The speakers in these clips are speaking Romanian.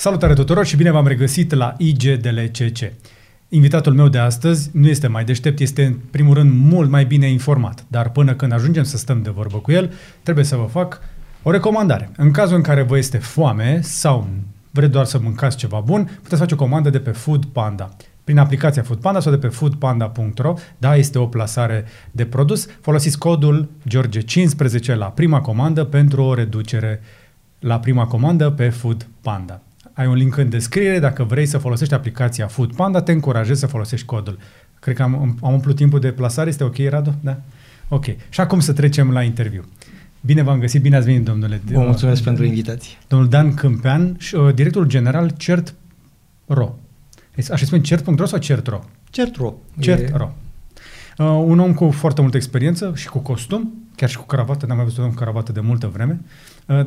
Salutare tuturor și bine v-am regăsit la IGDLCC. Invitatul meu de astăzi nu este mai deștept, este în primul rând mult mai bine informat, dar până când ajungem să stăm de vorbă cu el, trebuie să vă fac o recomandare. În cazul în care vă este foame sau vreți doar să mâncați ceva bun, puteți face o comandă de pe Food Panda prin aplicația Foodpanda sau de pe foodpanda.ro. Da, este o plasare de produs. Folosiți codul George15 la prima comandă pentru o reducere la prima comandă pe Foodpanda. Ai un link în descriere, dacă vrei să folosești aplicația Foodpanda, te încurajez să folosești codul. Cred că am, am umplut timpul de plasare, este ok, Radu? Da? Ok. Și acum să trecem la interviu. Bine v-am găsit, bine ați venit, domnule. Vă mulțumesc uh, pentru invitație. Domnul Dan Câmpean, uh, directorul general CERT RO. Așa spune CERT.ro sau CERT.ro? CERT.ro. CERT.ro. Uh, un om cu foarte multă experiență și cu costum, chiar și cu cravată, n-am mai văzut un cravată de multă vreme, uh,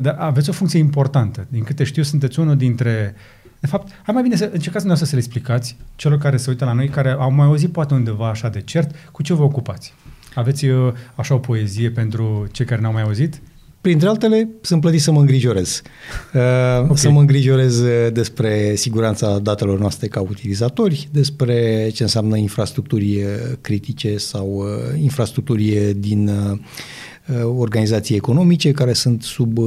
dar aveți o funcție importantă. Din câte știu, sunteți unul dintre... De fapt, hai mai bine să încercați să le explicați celor care se uită la noi, care au mai auzit poate undeva așa de CERT, cu ce vă ocupați. Aveți uh, așa o poezie pentru cei care n-au mai auzit? Printre altele, sunt plătit să mă îngrijorez. Uh, okay. Să mă îngrijorez uh, despre siguranța datelor noastre ca utilizatori, despre ce înseamnă infrastructuri uh, critice sau infrastructuri din organizații economice care sunt sub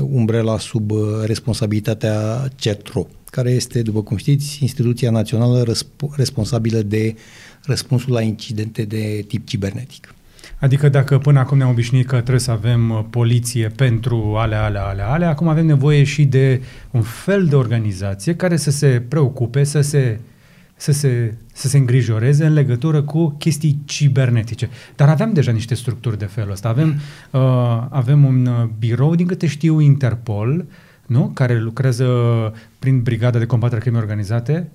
umbrela, sub responsabilitatea CERTRO, care este, după cum știți, instituția națională responsabilă de răspunsul la incidente de tip cibernetic. Adică dacă până acum ne-am obișnuit că trebuie să avem uh, poliție pentru alea, alea, alea, alea, acum avem nevoie și de un fel de organizație care să se preocupe, să se, să se, să se îngrijoreze în legătură cu chestii cibernetice. Dar aveam deja niște structuri de felul ăsta. Avem, uh, avem un uh, birou, din câte știu, Interpol, nu? care lucrează prin Brigada de Combatere a Crimei Organizate,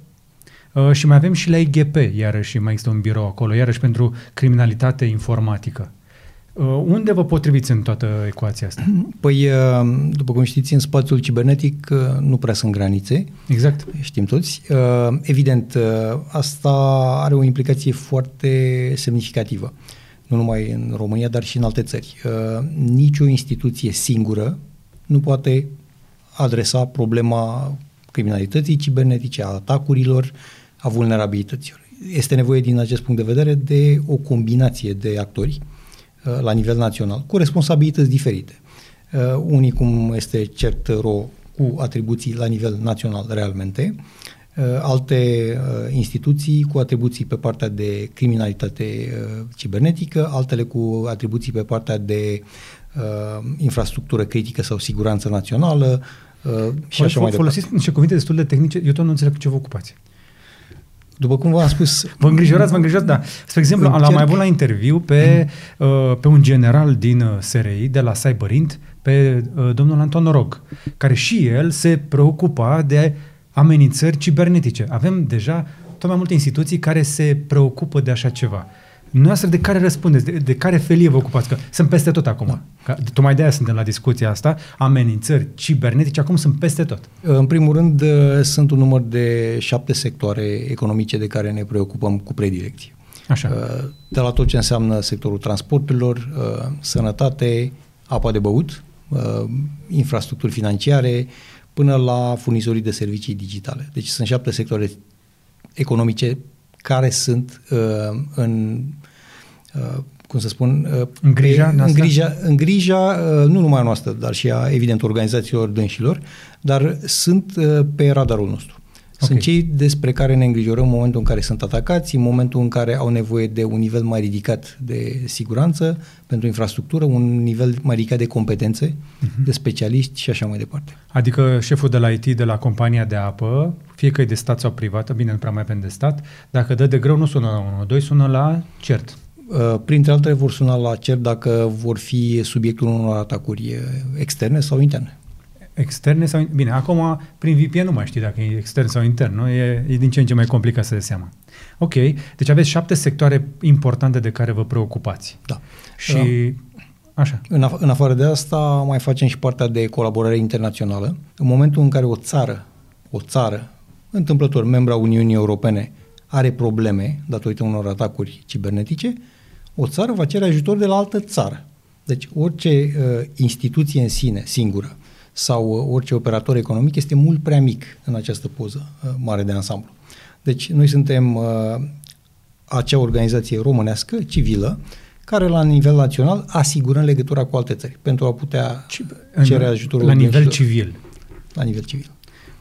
Uh, și mai avem și la IGP, iarăși mai există un birou acolo, iarăși pentru criminalitate informatică. Uh, unde vă potriviți în toată ecuația asta? Păi, uh, după cum știți, în spațiul cibernetic uh, nu prea sunt granițe. Exact. Știm toți. Evident, asta are o implicație foarte semnificativă. Nu numai în România, dar și în alte țări. Nicio instituție singură nu poate adresa problema criminalității cibernetice, a atacurilor, a vulnerabilităților. Este nevoie din acest punct de vedere de o combinație de actori uh, la nivel național, cu responsabilități diferite. Uh, unii, cum este CERT-RO, cu atribuții la nivel național realmente, uh, alte instituții cu atribuții pe partea de criminalitate cibernetică, altele cu atribuții pe partea de infrastructură critică sau siguranță națională, Uh, și așa mai Folosiți niște cuvinte destul de tehnice, eu tot nu înțeleg cu ce vă ocupați. După cum v-am spus... Vă îngrijorați, vă îngrijorați, da. Spre exemplu, încerc... l-am mai avut la interviu pe, mm. uh, pe un general din uh, SRI, de la Cyberint, pe uh, domnul Anton Rog, care și el se preocupa de amenințări cibernetice. Avem deja tot mai multe instituții care se preocupă de așa ceva. Noastră de care răspundeți? De, de care felie vă ocupați? Că sunt peste tot acum. Da. Că, tocmai de aia suntem la discuția asta. Amenințări cibernetice acum sunt peste tot. În primul rând, uh, sunt un număr de șapte sectoare economice de care ne preocupăm cu predilecție. Așa. Uh, de la tot ce înseamnă sectorul transporturilor, uh, sănătate, apa de băut, infrastructuri financiare, până la furnizorii de servicii digitale. Deci sunt șapte sectoare economice care sunt uh, în uh, cum să spun, uh, în grija, în grija, în grija uh, nu numai a noastră, dar și a, evident, organizațiilor dânșilor, dar sunt uh, pe radarul nostru. Okay. Sunt cei despre care ne îngrijorăm în momentul în care sunt atacați, în momentul în care au nevoie de un nivel mai ridicat de siguranță pentru infrastructură, un nivel mai ridicat de competențe, uh-huh. de specialiști și așa mai departe. Adică șeful de la IT de la compania de apă, fie că e de stat sau privată, bine, nu prea mai avem de stat, dacă dă de greu nu sună la 112, sună la CERT. Uh, printre altele vor suna la CERT dacă vor fi subiectul unor atacuri uh, externe sau interne externe sau... Bine, acum prin VPN nu mai știi dacă e extern sau intern, nu? E, e din ce în ce mai complicat să de seama. Ok, deci aveți șapte sectoare importante de care vă preocupați. Da. Și... Da. Așa. În, af- în afară de asta mai facem și partea de colaborare internațională. În momentul în care o țară, o țară, întâmplător, membra Uniunii Europene, are probleme datorită unor atacuri cibernetice, o țară va cere ajutor de la altă țară. Deci orice uh, instituție în sine, singură, sau orice operator economic este mult prea mic în această poză mare de ansamblu. Deci noi suntem acea organizație românească, civilă, care la nivel național asigură legătura cu alte țări pentru a putea cere ajutorul. La nivel civil. La nivel civil.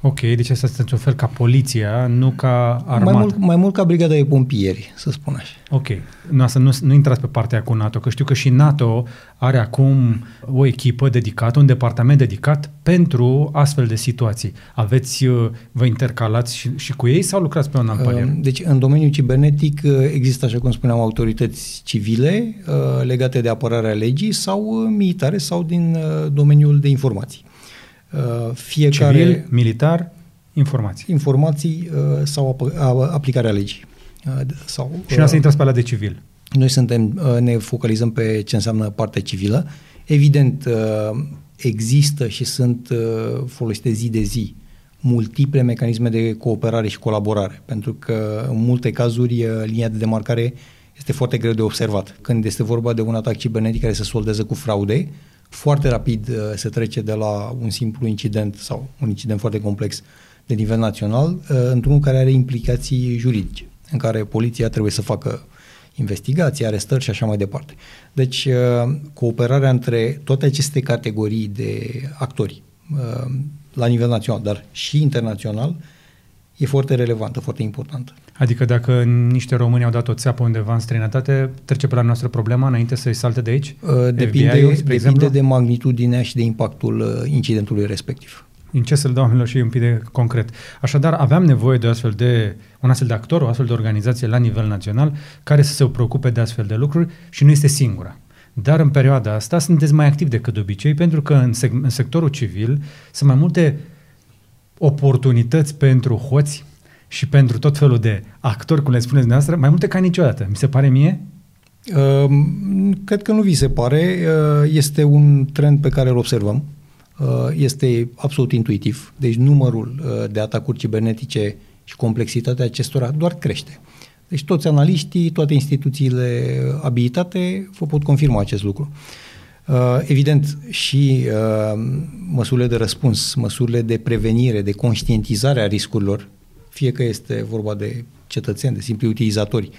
Ok, deci asta este un fel ca poliția, nu ca armată. Mai mult, mai mult ca brigada de pompieri, să spun așa. Ok. Nu, asta nu, nu intrați pe partea cu NATO, că știu că și NATO are acum o echipă dedicată, un departament dedicat pentru astfel de situații. Aveți, uh, vă intercalați și, și cu ei sau lucrați pe un alt palier? Deci, în domeniul cibernetic uh, există, așa cum spuneam, autorități civile uh, legate de apărarea legii sau militare sau din domeniul de informații. Uh, fiecare... Civil, militar, informații. Informații uh, sau ap- aplicarea legii. Uh, sau, și nu să intrați pe la de civil. Noi suntem, ne focalizăm pe ce înseamnă partea civilă. Evident, există și sunt folosite zi de zi multiple mecanisme de cooperare și colaborare, pentru că în multe cazuri linia de demarcare este foarte greu de observat. Când este vorba de un atac cibernetic care se soldează cu fraude, foarte rapid uh, se trece de la un simplu incident sau un incident foarte complex de nivel național uh, într-unul care are implicații juridice, în care poliția trebuie să facă investigații, arestări și așa mai departe. Deci, uh, cooperarea între toate aceste categorii de actori la nivel național, dar și internațional, e foarte relevantă, foarte importantă. Adică dacă niște români au dat o țeapă undeva în străinătate, trece pe la noastră problema înainte să-i salte de aici? Uh, depinde, depinde exemplu? de magnitudinea și de impactul uh, incidentului respectiv. În ce să-l dau oamenilor și un pic de concret. Așadar, aveam nevoie de astfel de, un astfel de actor, o astfel de organizație la nivel național care să se preocupe de astfel de lucruri și nu este singura. Dar în perioada asta sunteți mai activi decât de obicei pentru că în, seg- în sectorul civil sunt mai multe oportunități pentru hoți și pentru tot felul de actori, cum le spuneți dumneavoastră, mai multe ca niciodată. Mi se pare mie? Uh, cred că nu vi se pare. Uh, este un trend pe care îl observăm. Uh, este absolut intuitiv. Deci numărul uh, de atacuri cibernetice și complexitatea acestora doar crește. Deci toți analiștii, toate instituțiile abilitate vă pot confirma acest lucru. Uh, evident, și uh, măsurile de răspuns, măsurile de prevenire, de conștientizare a riscurilor fie că este vorba de cetățeni, de simpli utilizatori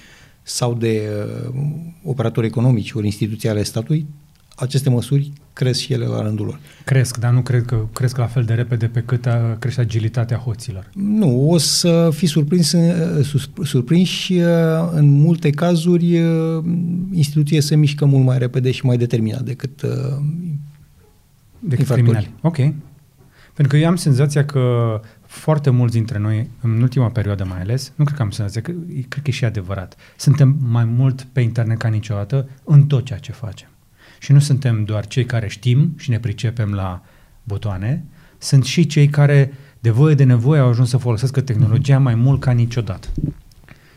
sau de uh, operatori economici ori instituții ale statului, aceste măsuri cresc și ele la rândul lor. Cresc, dar nu cred că cresc la fel de repede pe cât a, crește agilitatea hoților. Nu, o să fi surprins, uh, surprins și uh, în multe cazuri instituția se mișcă mult mai repede și mai determinat decât decât criminali. Ok. Pentru că eu am senzația că foarte mulți dintre noi, în ultima perioadă mai ales, nu cred că am senzația, că, cred că e și adevărat, suntem mai mult pe internet ca niciodată în tot ceea ce facem. Și nu suntem doar cei care știm și ne pricepem la butoane, sunt și cei care de voie de nevoie au ajuns să folosească tehnologia mai mult ca niciodată.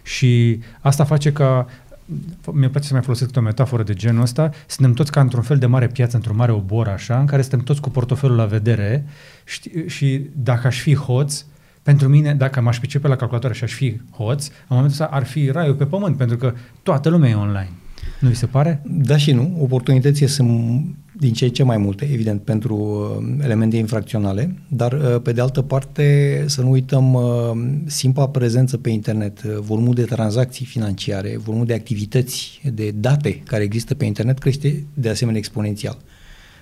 Și asta face ca mi-e place să mai folosesc o metaforă de genul ăsta, suntem toți ca într-un fel de mare piață, într-un mare obor așa, în care suntem toți cu portofelul la vedere și, și dacă aș fi hoț, pentru mine, dacă m-aș pricepe la calculator și aș fi hoț, în momentul ăsta ar fi raiul pe pământ, pentru că toată lumea e online. Nu vi se pare? Da și nu. Oportunitățile sunt din ce în ce mai multe, evident, pentru uh, elemente infracționale, dar uh, pe de altă parte să nu uităm uh, simpla prezență pe internet, volumul de tranzacții financiare, volumul de activități, de date care există pe internet crește de asemenea exponențial.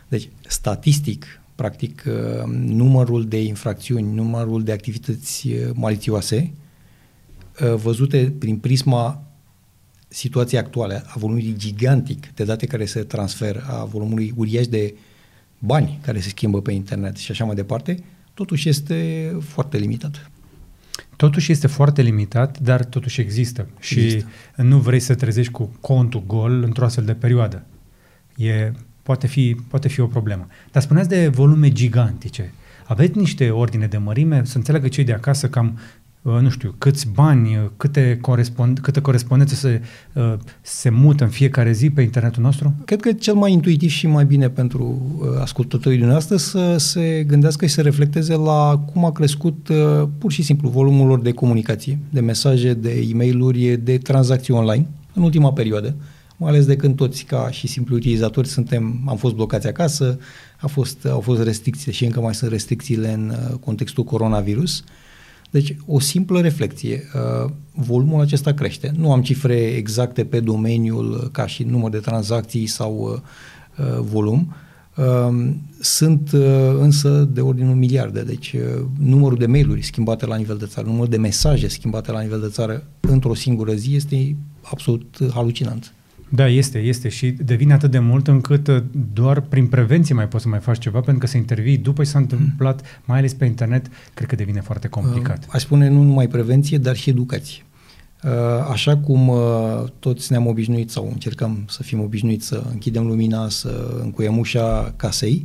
Deci, statistic, practic, numărul de infracțiuni, numărul de activități malițioase văzute prin prisma situația actuală a volumului gigantic de date care se transferă, a volumului uriaș de bani care se schimbă pe internet și așa mai departe, totuși este foarte limitat. Totuși este foarte limitat, dar totuși există. Și există. nu vrei să trezești cu contul gol într-o astfel de perioadă. E, poate, fi, poate fi o problemă. Dar spuneați de volume gigantice. Aveți niște ordine de mărime? Să înțeleagă cei de acasă cam Uh, nu știu, câți bani, uh, câte, corespond, câte corespondențe se, uh, se mută în fiecare zi pe internetul nostru? Cred că cel mai intuitiv și mai bine pentru ascultătorii dumneavoastră să se gândească și să reflecteze la cum a crescut pur și simplu volumul lor de comunicație, de mesaje, de e mail de tranzacții online în ultima perioadă mai ales de când toți ca și simpli utilizatori suntem, am fost blocați acasă, a fost, au fost restricții și încă mai sunt restricțiile în uh, contextul coronavirus. Deci, o simplă reflexie. Uh, volumul acesta crește. Nu am cifre exacte pe domeniul ca și număr de tranzacții sau volum, sunt însă de ordinul miliarde, deci numărul de mail-uri schimbate la nivel de țară, numărul de mesaje schimbate la nivel de țară într-o singură zi este absolut halucinant. Da, este, este și devine atât de mult încât uh, doar prin prevenție mai poți să mai faci ceva, pentru că să intervii după ce s-a întâmplat, mai ales pe internet, cred că devine foarte complicat. Uh, aș spune nu numai prevenție, dar și educație. Uh, așa cum uh, toți ne-am obișnuit sau încercăm să fim obișnuiți să închidem lumina, să încuiem ușa casei,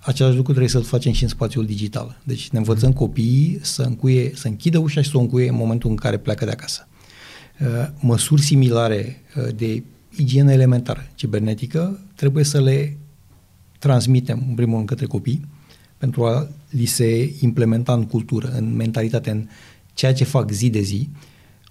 același lucru trebuie să-l facem și în spațiul digital. Deci ne învățăm mm. copiii să, încuie, să închidă ușa și să o încuie în momentul în care pleacă de acasă. Măsuri similare de igienă elementară cibernetică trebuie să le transmitem, în primul rând, către copii, pentru a li se implementa în cultură, în mentalitate, în ceea ce fac zi de zi,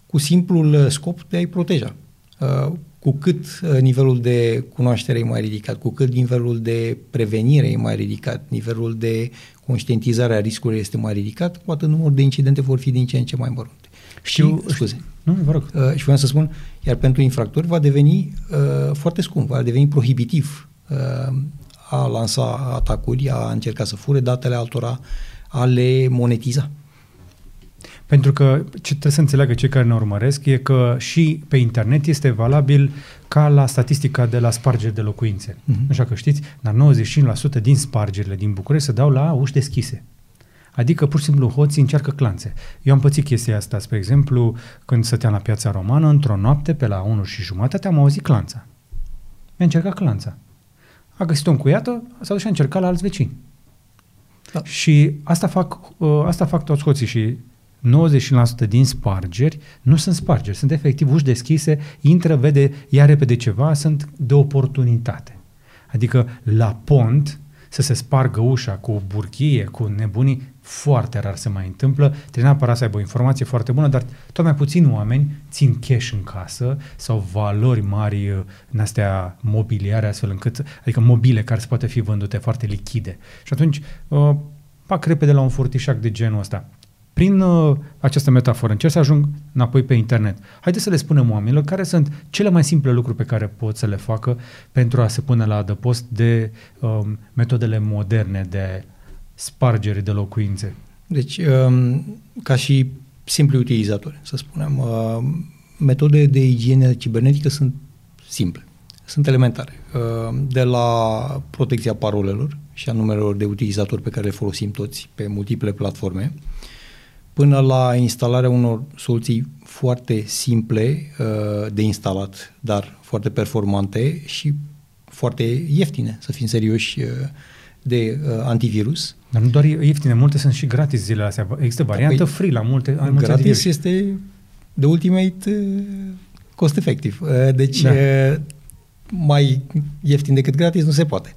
cu simplul scop de a-i proteja. Uh, cu cât uh, nivelul de cunoaștere e mai ridicat, cu cât nivelul de prevenire e mai ridicat, nivelul de conștientizare a riscurilor este mai ridicat, cu atât numărul de incidente vor fi din ce în ce mai mărunte. Știu, și, scuze. Nu, vă rog. Uh, și vreau să spun, iar pentru infractori va deveni uh, foarte scump, va deveni prohibitiv uh, a lansa atacuri, a încerca să fure datele altora, a le monetiza. Pentru că ce trebuie să înțeleagă cei care ne urmăresc e că și pe internet este valabil ca la statistica de la spargeri de locuințe. Uh-huh. Așa că știți, dar 95% din spargerile din București se dau la uși deschise. Adică, pur și simplu, hoții încearcă clanțe. Eu am pățit chestia asta, spre exemplu, când stăteam la piața romană, într-o noapte, pe la 1 și jumătate, am auzit clanța. Mi-a încercat clanța. A găsit o încuiată, s-a dus și a încercat la alți vecini. Da. Și asta fac, uh, asta fac toți hoții și 90% din spargeri nu sunt spargeri, sunt efectiv uși deschise, intră, vede, ia repede ceva, sunt de oportunitate. Adică la pont să se spargă ușa cu o burchie, cu nebunii, foarte rar se mai întâmplă. Trebuie neapărat să aibă o informație foarte bună, dar tot mai puțini oameni țin cash în casă sau valori mari uh, în astea mobiliare, astfel încât, adică mobile care se poate fi vândute foarte lichide. Și atunci, uh, fac repede la un furtișac de genul ăsta. Prin uh, această metaforă încerc să ajung înapoi pe internet. Haideți să le spunem oamenilor care sunt cele mai simple lucruri pe care pot să le facă pentru a se pune la adăpost de uh, metodele moderne de spargere de locuințe. Deci, um, ca și simpli utilizatori, să spunem, uh, metode de igienă cibernetică sunt simple, sunt elementare. Uh, de la protecția parolelor și a numerelor de utilizatori pe care le folosim toți pe multiple platforme, până la instalarea unor soluții foarte simple uh, de instalat, dar foarte performante și foarte ieftine, să fim serioși, de antivirus. Dar nu doar ieftine, multe sunt și gratis zilele astea. Există da, variantă păi, free la multe. Ai gratis antivirus. este de ultimate cost efectiv. Deci da. mai ieftin decât gratis nu se poate.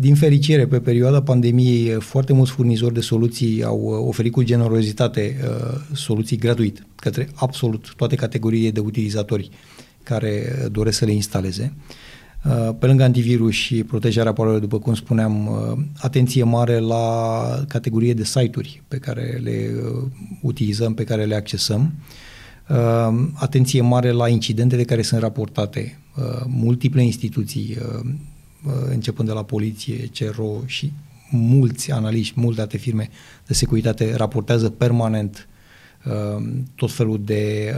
Din fericire, pe perioada pandemiei, foarte mulți furnizori de soluții au oferit cu generozitate soluții gratuit către absolut toate categoriile de utilizatori care doresc să le instaleze. Uh, pe lângă antivirus și protejarea parolelor, după cum spuneam, uh, atenție mare la categorie de site-uri pe care le uh, utilizăm, pe care le accesăm, atenție mare la incidentele care sunt raportate. Multiple instituții, începând de la poliție, CRO și mulți analiști, multe alte firme de securitate raportează permanent tot felul de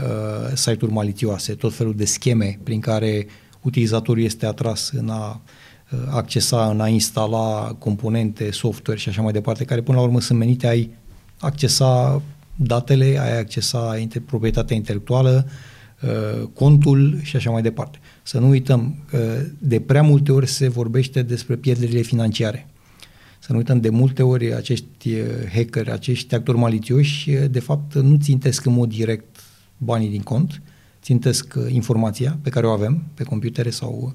site-uri malițioase, tot felul de scheme prin care utilizatorul este atras în a uh, accesa, în a instala componente, software și așa mai departe, care până la urmă sunt menite a accesa datele, ai accesa proprietatea intelectuală, uh, contul și așa mai departe. Să nu uităm, de prea multe ori se vorbește despre pierderile financiare. Să nu uităm, de multe ori acești uh, hackeri, acești actori malițioși, de fapt nu țintesc în mod direct banii din cont, țintesc uh, informația pe care o avem pe computere sau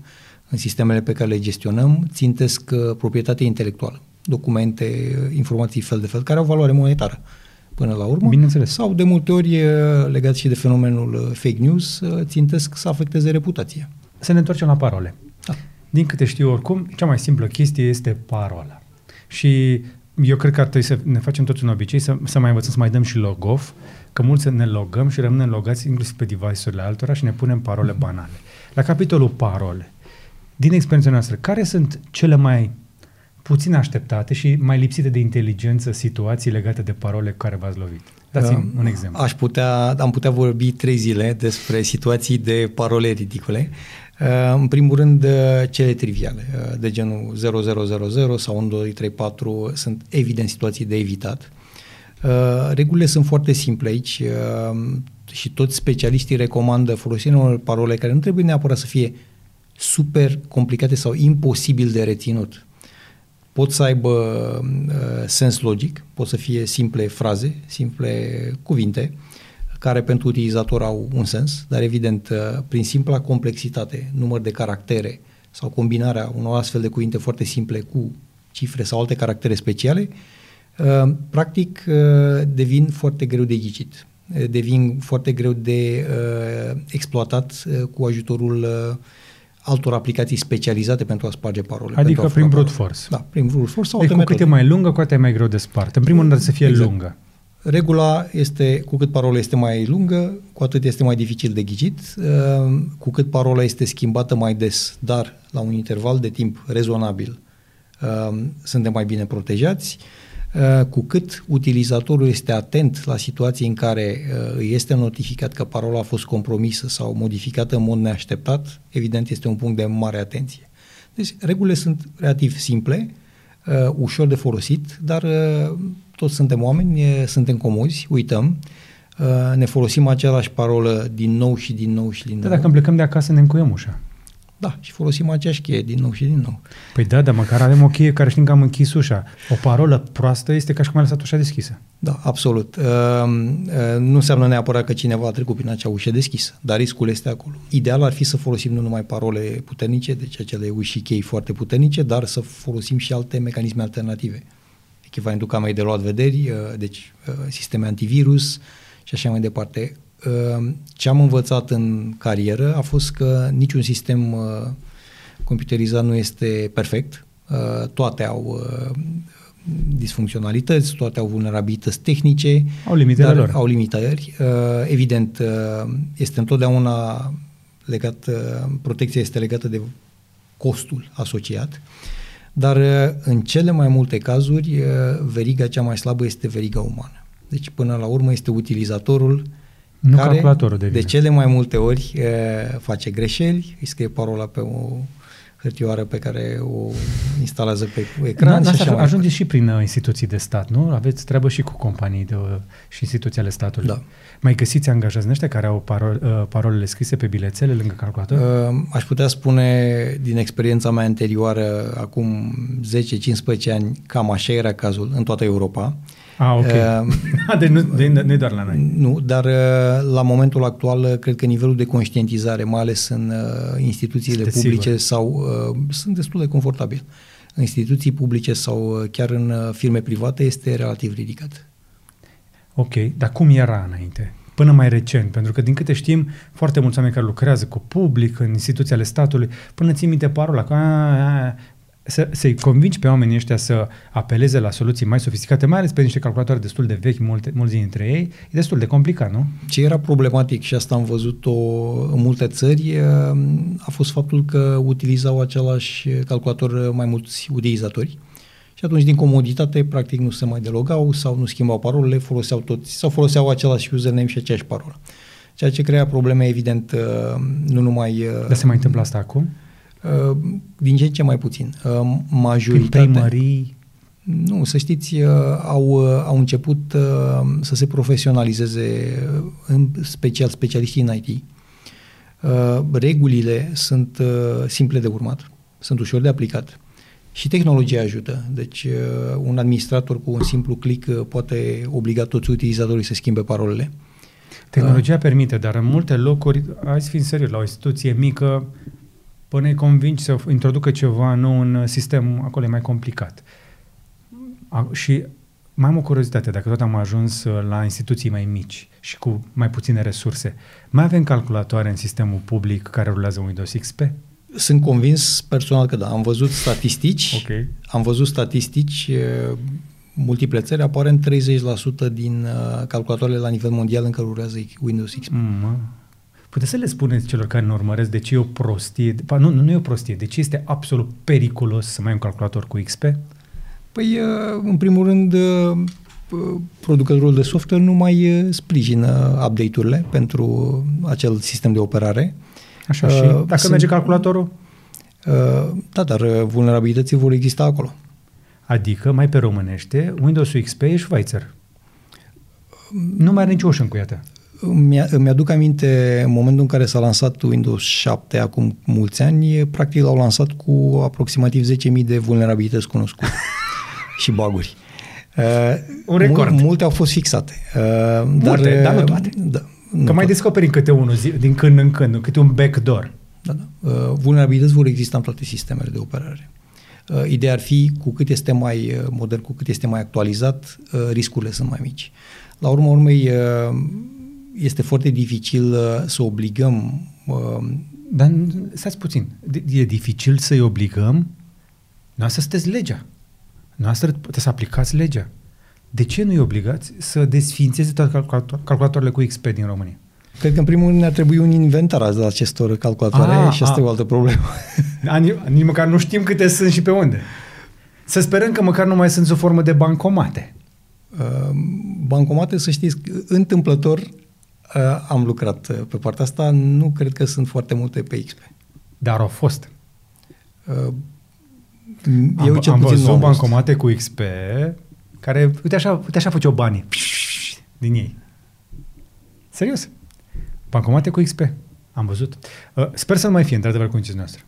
în sistemele pe care le gestionăm, țintesc uh, proprietatea intelectuală, documente, uh, informații fel de fel, care au valoare monetară până la urmă. Bineînțeles. Sau de multe ori, legat și de fenomenul fake news, țintesc să afecteze reputația. Să ne întoarcem la parole. Da. Din câte știu oricum, cea mai simplă chestie este parola. Și eu cred că ar trebui să ne facem toți un obicei să, să mai învățăm să mai dăm și log-off, că mulți ne logăm și rămânem logați inclusiv pe device-urile altora și ne punem parole banale. La capitolul parole, din experiența noastră, care sunt cele mai puțin așteptate și mai lipsite de inteligență situații legate de parole cu care v-ați lovit? Dați-mi un exemplu. Aș putea, am putea vorbi trei zile despre situații de parole ridicole. Uh, în primul rând, uh, cele triviale, uh, de genul 0000 sau 1234 sunt evident situații de evitat. Regulile sunt foarte simple aici și toți specialiștii recomandă folosirea unor parole care nu trebuie neapărat să fie super complicate sau imposibil de reținut. Pot să aibă uh, sens logic, pot să fie simple fraze, simple cuvinte, care pentru utilizator au un sens, dar evident, uh, prin simpla complexitate, număr de caractere sau combinarea unor astfel de cuvinte foarte simple cu cifre sau alte caractere speciale, uh, practic uh, devin foarte greu de ghicit, devin foarte greu de exploatat cu ajutorul altor aplicații specializate pentru a sparge parole. Adică prin brute force. Da, prin brute force sau deci cu cât e mai lungă, cu atât e mai greu de spart. În primul rând să fie exact. lungă. Regula este, cu cât parola este mai lungă, cu atât este mai dificil de ghicit, uh, cu cât parola este schimbată mai des, dar la un interval de timp rezonabil, uh, suntem mai bine protejați, uh, cu cât utilizatorul este atent la situații în care îi este notificat că parola a fost compromisă sau modificată în mod neașteptat, evident este un punct de mare atenție. Deci regulile sunt relativ simple, ușor de folosit, dar toți suntem oameni, suntem comozi, uităm, ne folosim același parolă din nou și din nou și din da, nou. dacă plecăm de acasă ne încuiem ușa. Da, și folosim aceeași cheie din nou și din nou. Păi da, dar măcar avem o cheie care știm că am închis ușa. O parolă proastă este ca și cum ai lăsat ușa deschisă. Da, absolut. Uh, uh, nu înseamnă neapărat că cineva a trecut prin acea ușă deschisă, dar riscul este acolo. Ideal ar fi să folosim nu numai parole puternice, deci acele uși și chei foarte puternice, dar să folosim și alte mecanisme alternative echivalentul camei de luat vederi, uh, deci uh, sisteme antivirus și așa mai departe. Uh, ce am învățat în carieră a fost că niciun sistem computerizat nu este perfect. Toate au disfuncționalități, toate au vulnerabilități tehnice. Au limitele dar lor. Au limitări. Evident, este întotdeauna legat, protecția este legată de costul asociat. Dar uh, în cele mai multe cazuri, uh, veriga cea mai slabă este veriga umană. Deci până la urmă este utilizatorul nu care calculatorul de cele mai multe ori uh, face greșeli, îi scrie parola pe o hârtioară pe care o instalează pe ecran da, și așa Ajungeți și prin uh, instituții de stat, nu? Aveți treabă și cu companii de, uh, și instituții ale statului. Da. Mai găsiți angajați în ăștia care au parol, uh, parolele scrise pe bilețele lângă calculator? Uh, aș putea spune din experiența mea anterioară, acum 10-15 ani, cam așa era cazul în toată Europa. Ah, ok. Uh, deci nu, de, nu e doar la noi. Nu, dar uh, la momentul actual uh, cred că nivelul de conștientizare, mai ales în uh, instituțiile Sunteți publice sigur. sau uh, sunt destul de confortabil. În instituții publice sau uh, chiar în uh, firme private este relativ ridicat. Ok, dar cum era înainte? Până mai recent, pentru că din câte știm, foarte mulți oameni care lucrează cu public, în instituții ale statului, până țin minte parola, că a, a, să, să-i convingi pe oamenii ăștia să apeleze la soluții mai sofisticate, mai ales pe niște calculatoare destul de vechi, multe, mulți dintre ei, e destul de complicat, nu? Ce era problematic și asta am văzut-o în multe țări a fost faptul că utilizau același calculator mai mulți utilizatori și atunci din comoditate practic nu se mai delogau sau nu schimbau parolele, foloseau toți sau foloseau același username și aceeași parolă. Ceea ce crea probleme evident nu numai... Dar se mai întâmplă asta acum? Uh, din ce în ce mai puțin. Uh, majoritatea... primării... Nu, să știți, uh, au, au început să se profesionalizeze, în special specialiștii în IT. Regulile sunt simple de urmat, sunt ușor de aplicat și tehnologia ajută. Deci un administrator cu un simplu click poate obliga toți utilizatorii să schimbe parolele. Tehnologia permite, dar în multe locuri, hai să fim serios, la o instituție mică, până îi convingi să introducă ceva nou în sistem, acolo e mai complicat. A, și mai am o curiozitate, dacă tot am ajuns uh, la instituții mai mici și cu mai puține resurse, mai avem calculatoare în sistemul public care rulează Windows XP? Sunt convins personal că da. Am văzut statistici. Ok. Am văzut statistici uh, multiple țări, aparent 30% din uh, calculatoarele la nivel mondial încă rulează Windows XP. Mm, Puteți să le spuneți celor care ne urmăresc de ce e o prostie, pa, nu, nu e o prostie, de ce este absolut periculos să mai ai un calculator cu XP? Păi, uh, în primul rând, uh, producătorul de software nu mai uh, sprijină update-urile pentru acel sistem de operare. Așa, și Uh, dacă sunt- merge calculatorul? Uh, Da, dar uh, vulnerabilității vor exista acolo. Adică, mai pe românește, Windows-ul XP e Schweizer. Nu mai are nicio ocean cu ea. Îmi, îmi aduc aminte în momentul în care s-a lansat Windows 7 acum mulți ani, practic l-au lansat cu aproximativ 10.000 de vulnerabilități cunoscute și baguri. Uh, Un record. Mul, multe au fost fixate. Uh, Multe, dar, dar nu uh, toate. Da, Că nu mai toate. descoperi câte unul zi, din când în când, câte un backdoor. Da, da. Uh, vulnerabilități vor exista în toate sistemele de operare. Uh, ideea ar fi, cu cât este mai uh, modern, cu cât este mai actualizat, uh, riscurile sunt mai mici. La urma urmei, uh, este foarte dificil uh, să obligăm uh, Dar stați puțin, e dificil să-i obligăm, noastră sunteți legea. Noastră puteți să aplicați legea. De ce nu-i obligați să desfințeze toate calculator- calculatoarele cu XP din România? Cred că în primul rând ne-ar trebui un inventar al acestor calculatoare Ah, și asta ah. e o altă problemă. Nici, nici măcar nu știm câte sunt și pe unde. Să sperăm că măcar nu mai sunt sub formă de bancomate. Uh, Bancomate, să știți, întâmplător uh, am lucrat uh, pe partea asta, nu cred că sunt foarte multe pe XP. Dar au fost. Uh, Am, Eu cel am puțin nu văzut am văzut. bancomate cu XP care, uite așa, uite așa făceau banii din ei. Serios. Bancomate cu XP. Am văzut. Uh, sper să nu mai fie, într-adevăr, cu noastră.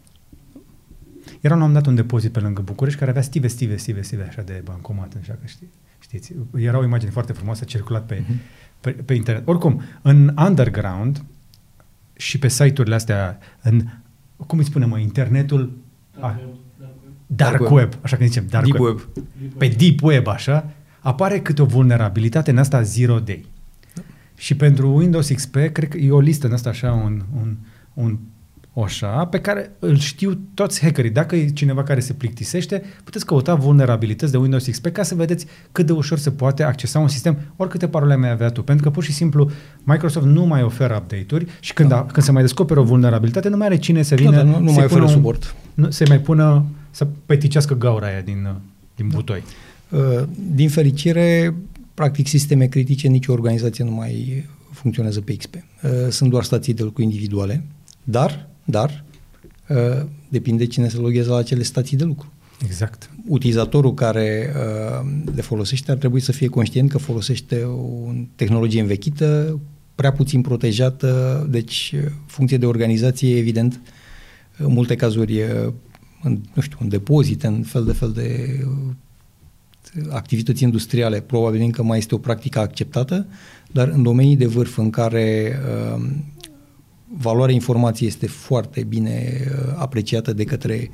Era un am dat un depozit pe lângă București care avea stive, stive, stive, stive, așa de bancomat, așa că știi, știți. Era o imagine foarte frumoasă, circulat pe, Mhm. Pe, pe internet. Oricum, în underground și pe site-urile astea, în, cum îi spunem, mă, internetul, a, dark Dark web, web. așa că zicem, dark Deep web. web. Pe deep web, așa, apare câte o vulnerabilitate în asta zero day. Și pentru Windows XP, cred că e o listă în asta așa, un, un, un așa, pe care îl știu toți hackerii. Dacă e cineva care se plictisește, puteți căuta vulnerabilități de Windows XP ca să vedeți cât de ușor se poate accesa un sistem, oricâte parole mai avea tu. Pentru că pur și simplu Microsoft nu mai oferă update-uri și când, Da. a, când se mai descoperă o vulnerabilitate, nu mai are cine să Da, vină dar nu, nu să-i mai pună oferă un- suport. Nu, să mai pună, să peticească gaura aia din, uh, din butoi. Uh, Din fericire, practic sisteme critice, nicio organizație nu mai funcționează pe XP. Uh, Sunt doar stații de lucru individuale, dar, dar, uh, depinde cine se loghează la acele stații de lucru. Exact. Utilizatorul care uh, le folosește ar trebui să fie conștient că folosește o tehnologie învechită, prea puțin protejată, deci uh, funcție de organizație, evident, în multe cazuri, uh, în, nu știu, în depozite, în fel de fel de uh, activități industriale, probabil încă mai este o practică acceptată, dar în domenii de vârf în care uh, valoarea informației este foarte bine uh, apreciată de către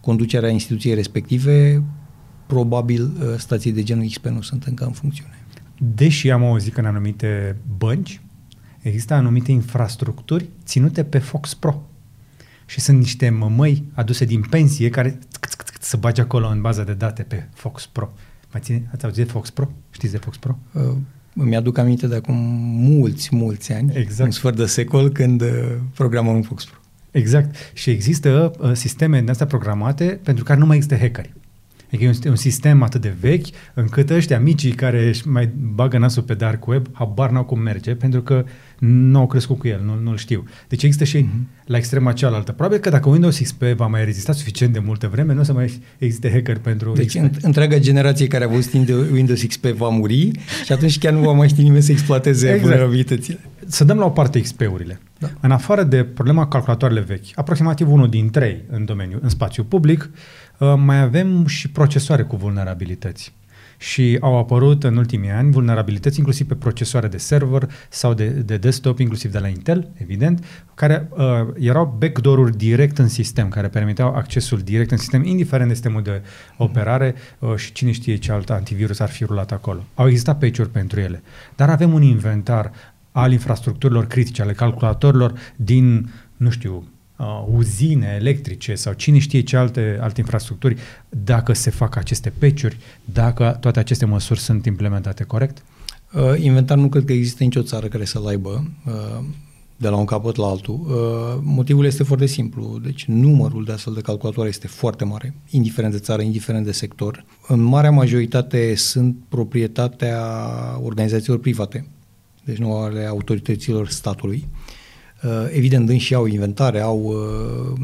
conducerea instituției respective, probabil uh, stații de genul XP nu sunt încă în funcțiune. Deși am auzit că în anumite bănci există anumite infrastructuri ținute pe Fox Pro. Și sunt niște mămăi aduse din pensie care să bage acolo în baza de date pe Fox Pro. Mai ține? Ați auzit de Fox Pro? Știți de Fox Pro? Uh, îmi aduc aminte de acum mulți, mulți ani, Exact. un sfert de secol, când uh, programam în Fox Pro. Exact. Și există uh, sisteme din astea programate pentru care nu mai există hackeri. Adică e un, un sistem atât de vechi încât ăștia micii care își mai bagă nasul pe dark web, habar n-au cum merge, pentru că nu au crescut cu el, nu, nu-l știu. Deci există și mm-hmm. la extrema cealaltă. Probabil că dacă Windows XP va mai rezista suficient de multă vreme, nu o să mai existe hacker pentru Deci XP. în, întreaga generație care a văzut Windows XP va muri și atunci chiar nu va mai ști nimeni să exploateze Exact. vulnerabilitățile. Să dăm la o parte XP-urile. Da. În afară de problema calculatoarele vechi, aproximativ unul din trei în domeniu, în spațiu public, uh, mai avem și procesoare cu vulnerabilități. Și au apărut în ultimii ani vulnerabilități inclusiv pe procesoare de server sau de, de desktop, inclusiv de la Intel, evident, care uh, erau backdoor-uri direct în sistem, care permiteau accesul direct în sistem, indiferent de sistemul de operare uh, și cine știe ce alt antivirus ar fi rulat acolo. Au existat patch-uri pentru ele. Dar avem un inventar al infrastructurilor critice, ale calculatorilor din, nu știu, uh, uzine electrice sau cine știe ce alte, alte infrastructuri, dacă se fac aceste peciuri, dacă toate aceste măsuri sunt implementate corect? Uh, inventar nu cred că există nicio țară care să-l aibă. Uh, de la un capăt la altul. Uh, motivul este foarte simplu. Deci numărul de astfel de calculatoare este foarte mare, indiferent de țară, indiferent de sector. În marea majoritate sunt proprietatea organizațiilor private, deci nu ale autorităților statului. Uh, evident, dâns și au inventare, au uh,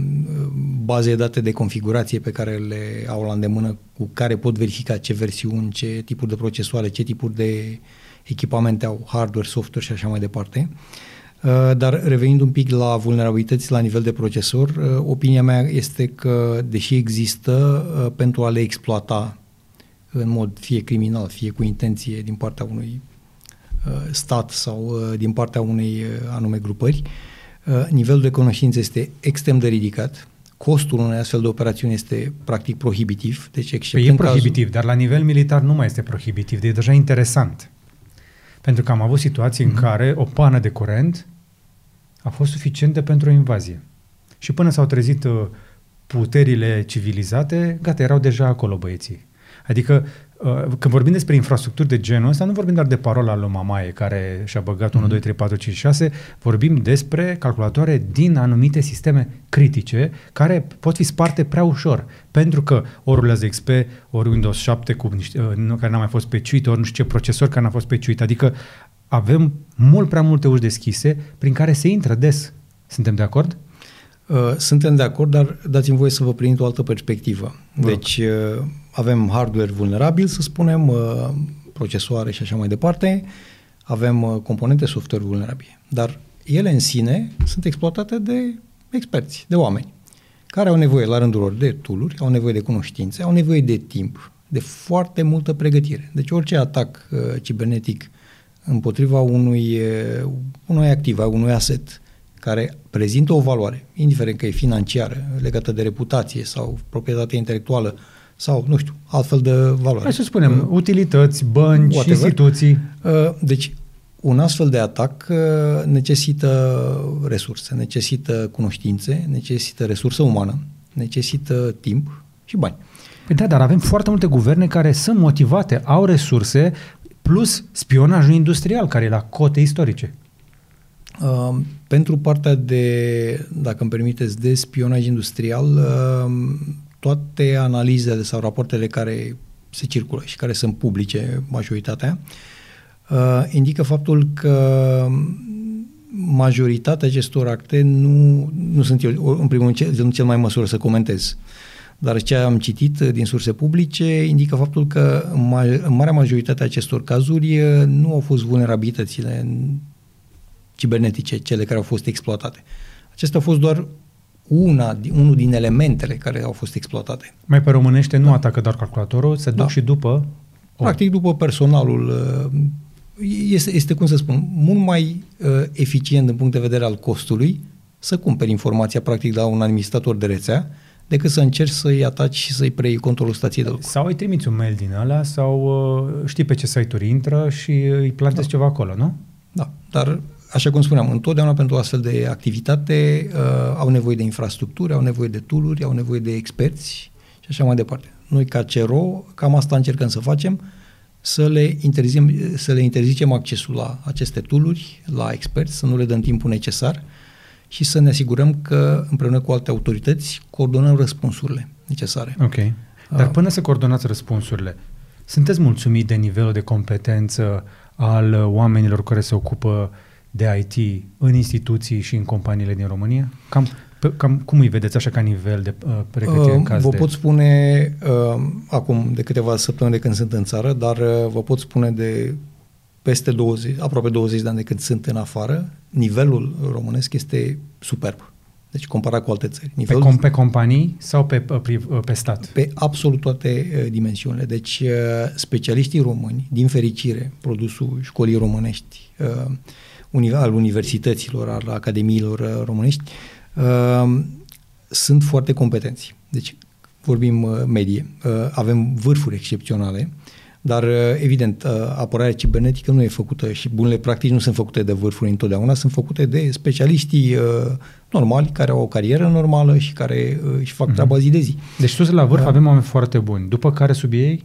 baze de date de configurație pe care le au la îndemână, cu care pot verifica ce versiuni, ce tipuri de procesoare, ce tipuri de echipamente au, hardware, software și așa mai departe. Uh, Uh, dar revenind un pic la vulnerabilități la nivel de procesor, uh, opinia mea este că, deși există, uh, pentru a le exploata în mod fie criminal, fie cu intenție din partea unui stat sau din partea unei anume grupări, nivelul de cunoștință este extrem de ridicat, costul unei astfel de operațiuni este practic prohibitiv. Deci păi e prohibitiv, cazul... dar la nivel militar nu mai este prohibitiv, e deja interesant. Pentru că am avut situații mm-hmm. în mhm. care o pană de curent a fost suficientă pentru o invazie. Și până s-au trezit uh, puterile civilizate, gata, erau deja acolo băieții. Adică, uh, când vorbim despre infrastructuri de genul ăsta, nu vorbim doar de parola lui Mamaie, care și-a băgat 1, 2, 3, 4, 5, 6, vorbim despre calculatoare din anumite sisteme critice, care pot fi sparte prea ușor, pentru că ori rulează XP, ori Windows 7 cu niște, uh, care n-a mai fost peciuit, ori nu știu ce procesor care n-a fost peciuit. Adică avem mult prea multe uși deschise prin care se intră des. Suntem de acord? Uh, suntem de acord, dar dați-mi voie să vă prind o altă perspectivă. Bă. Deci uh, avem hardware vulnerabil, să spunem, uh, procesoare și așa mai departe, avem uh, componente software vulnerabile, dar ele în sine sunt exploatate de experți, de oameni, care au nevoie la rândul lor de tooluri, au nevoie de cunoștințe, au nevoie de timp, de foarte multă pregătire. Deci orice atac uh, cibernetic împotriva unui, unui activ, a unui asset care prezintă o valoare, indiferent că e financiară, legată de reputație sau proprietate intelectuală sau, nu știu, altfel de valoare. Hai să spunem, uh, utilități, bănci, whatever. instituții. Uh, deci, un astfel de atac uh, necesită resurse, necesită cunoștințe, necesită resursă umană, necesită timp și bani. Păi da, dar avem foarte multe guverne care sunt motivate, au resurse, plus spionajul industrial, care e la cote istorice. Uh, pentru partea de, dacă îmi permiteți, de spionaj industrial, uh, toate analizele sau rapoartele care se circulă și care sunt publice, majoritatea, uh, indică faptul că majoritatea acestor acte nu, nu sunt eu, în primul rând, nu cel mai măsură să comentez. Uh, dar ce am citit din surse publice indică faptul că în marea majoritate a acestor cazuri nu au fost vulnerabilitățile cibernetice, cele care au fost exploatate. Acestea au fost doar una, unul din elementele care au fost exploatate. Mai pe românește nu da. atacă doar calculatorul, se duc da. și după... Practic după personalul este, este, cum să spun, mult mai uh, eficient din punct de vedere al costului să cumperi informația practic la un administrator de rețea decât să încerci să-i ataci și să-i preiei controlul stației de lucru. Sau îi trimiți un mail din ăla sau uh, știi pe ce site-uri intră și îi plantezi da. ceva acolo, nu? Da, dar așa cum spuneam, întotdeauna pentru astfel de activitate uh, au nevoie de infrastructuri, au nevoie de tooluri, au nevoie de experți și așa mai departe. Noi ca CERO, cam asta încercăm să facem, să le, interzicem, să le interzicem accesul la aceste tooluri, la experți, să nu le dăm timpul necesar și să ne asigurăm că împreună cu alte autorități coordonăm răspunsurile necesare. Ok. Dar până să coordonați răspunsurile, sunteți mulțumit de nivelul de competență al oamenilor care se ocupă de IT în instituții și în companiile din România? Cam, cam cum îi vedeți așa ca nivel de uh, pregătire uh, în caz Vă de... pot spune uh, acum de câteva săptămâni de când sunt în țară, dar uh, vă pot spune de peste 20, aproape 20 de ani de când sunt în afară, nivelul românesc este superb. Deci comparat cu alte țări. Nivelul pe, com- pe companii sau pe, pe, pe stat? Pe absolut toate uh, dimensiunile. Deci uh, specialiștii români, din fericire, produsul școlii românești, uh, al universităților, al academiilor uh, românești, uh, sunt foarte competenți. Deci vorbim uh, medie. Uh, avem vârfuri excepționale, Dar, uh, evident, uh, apărarea cibernetică nu e făcută și bunele practici nu sunt făcute de vârfuri întotdeauna, sunt făcute de specialiștii uh, normali, care au o carieră normală și care își fac mm-hmm. treaba zi de zi. Deci sus la vârf da. avem oameni foarte buni. După care sub ei?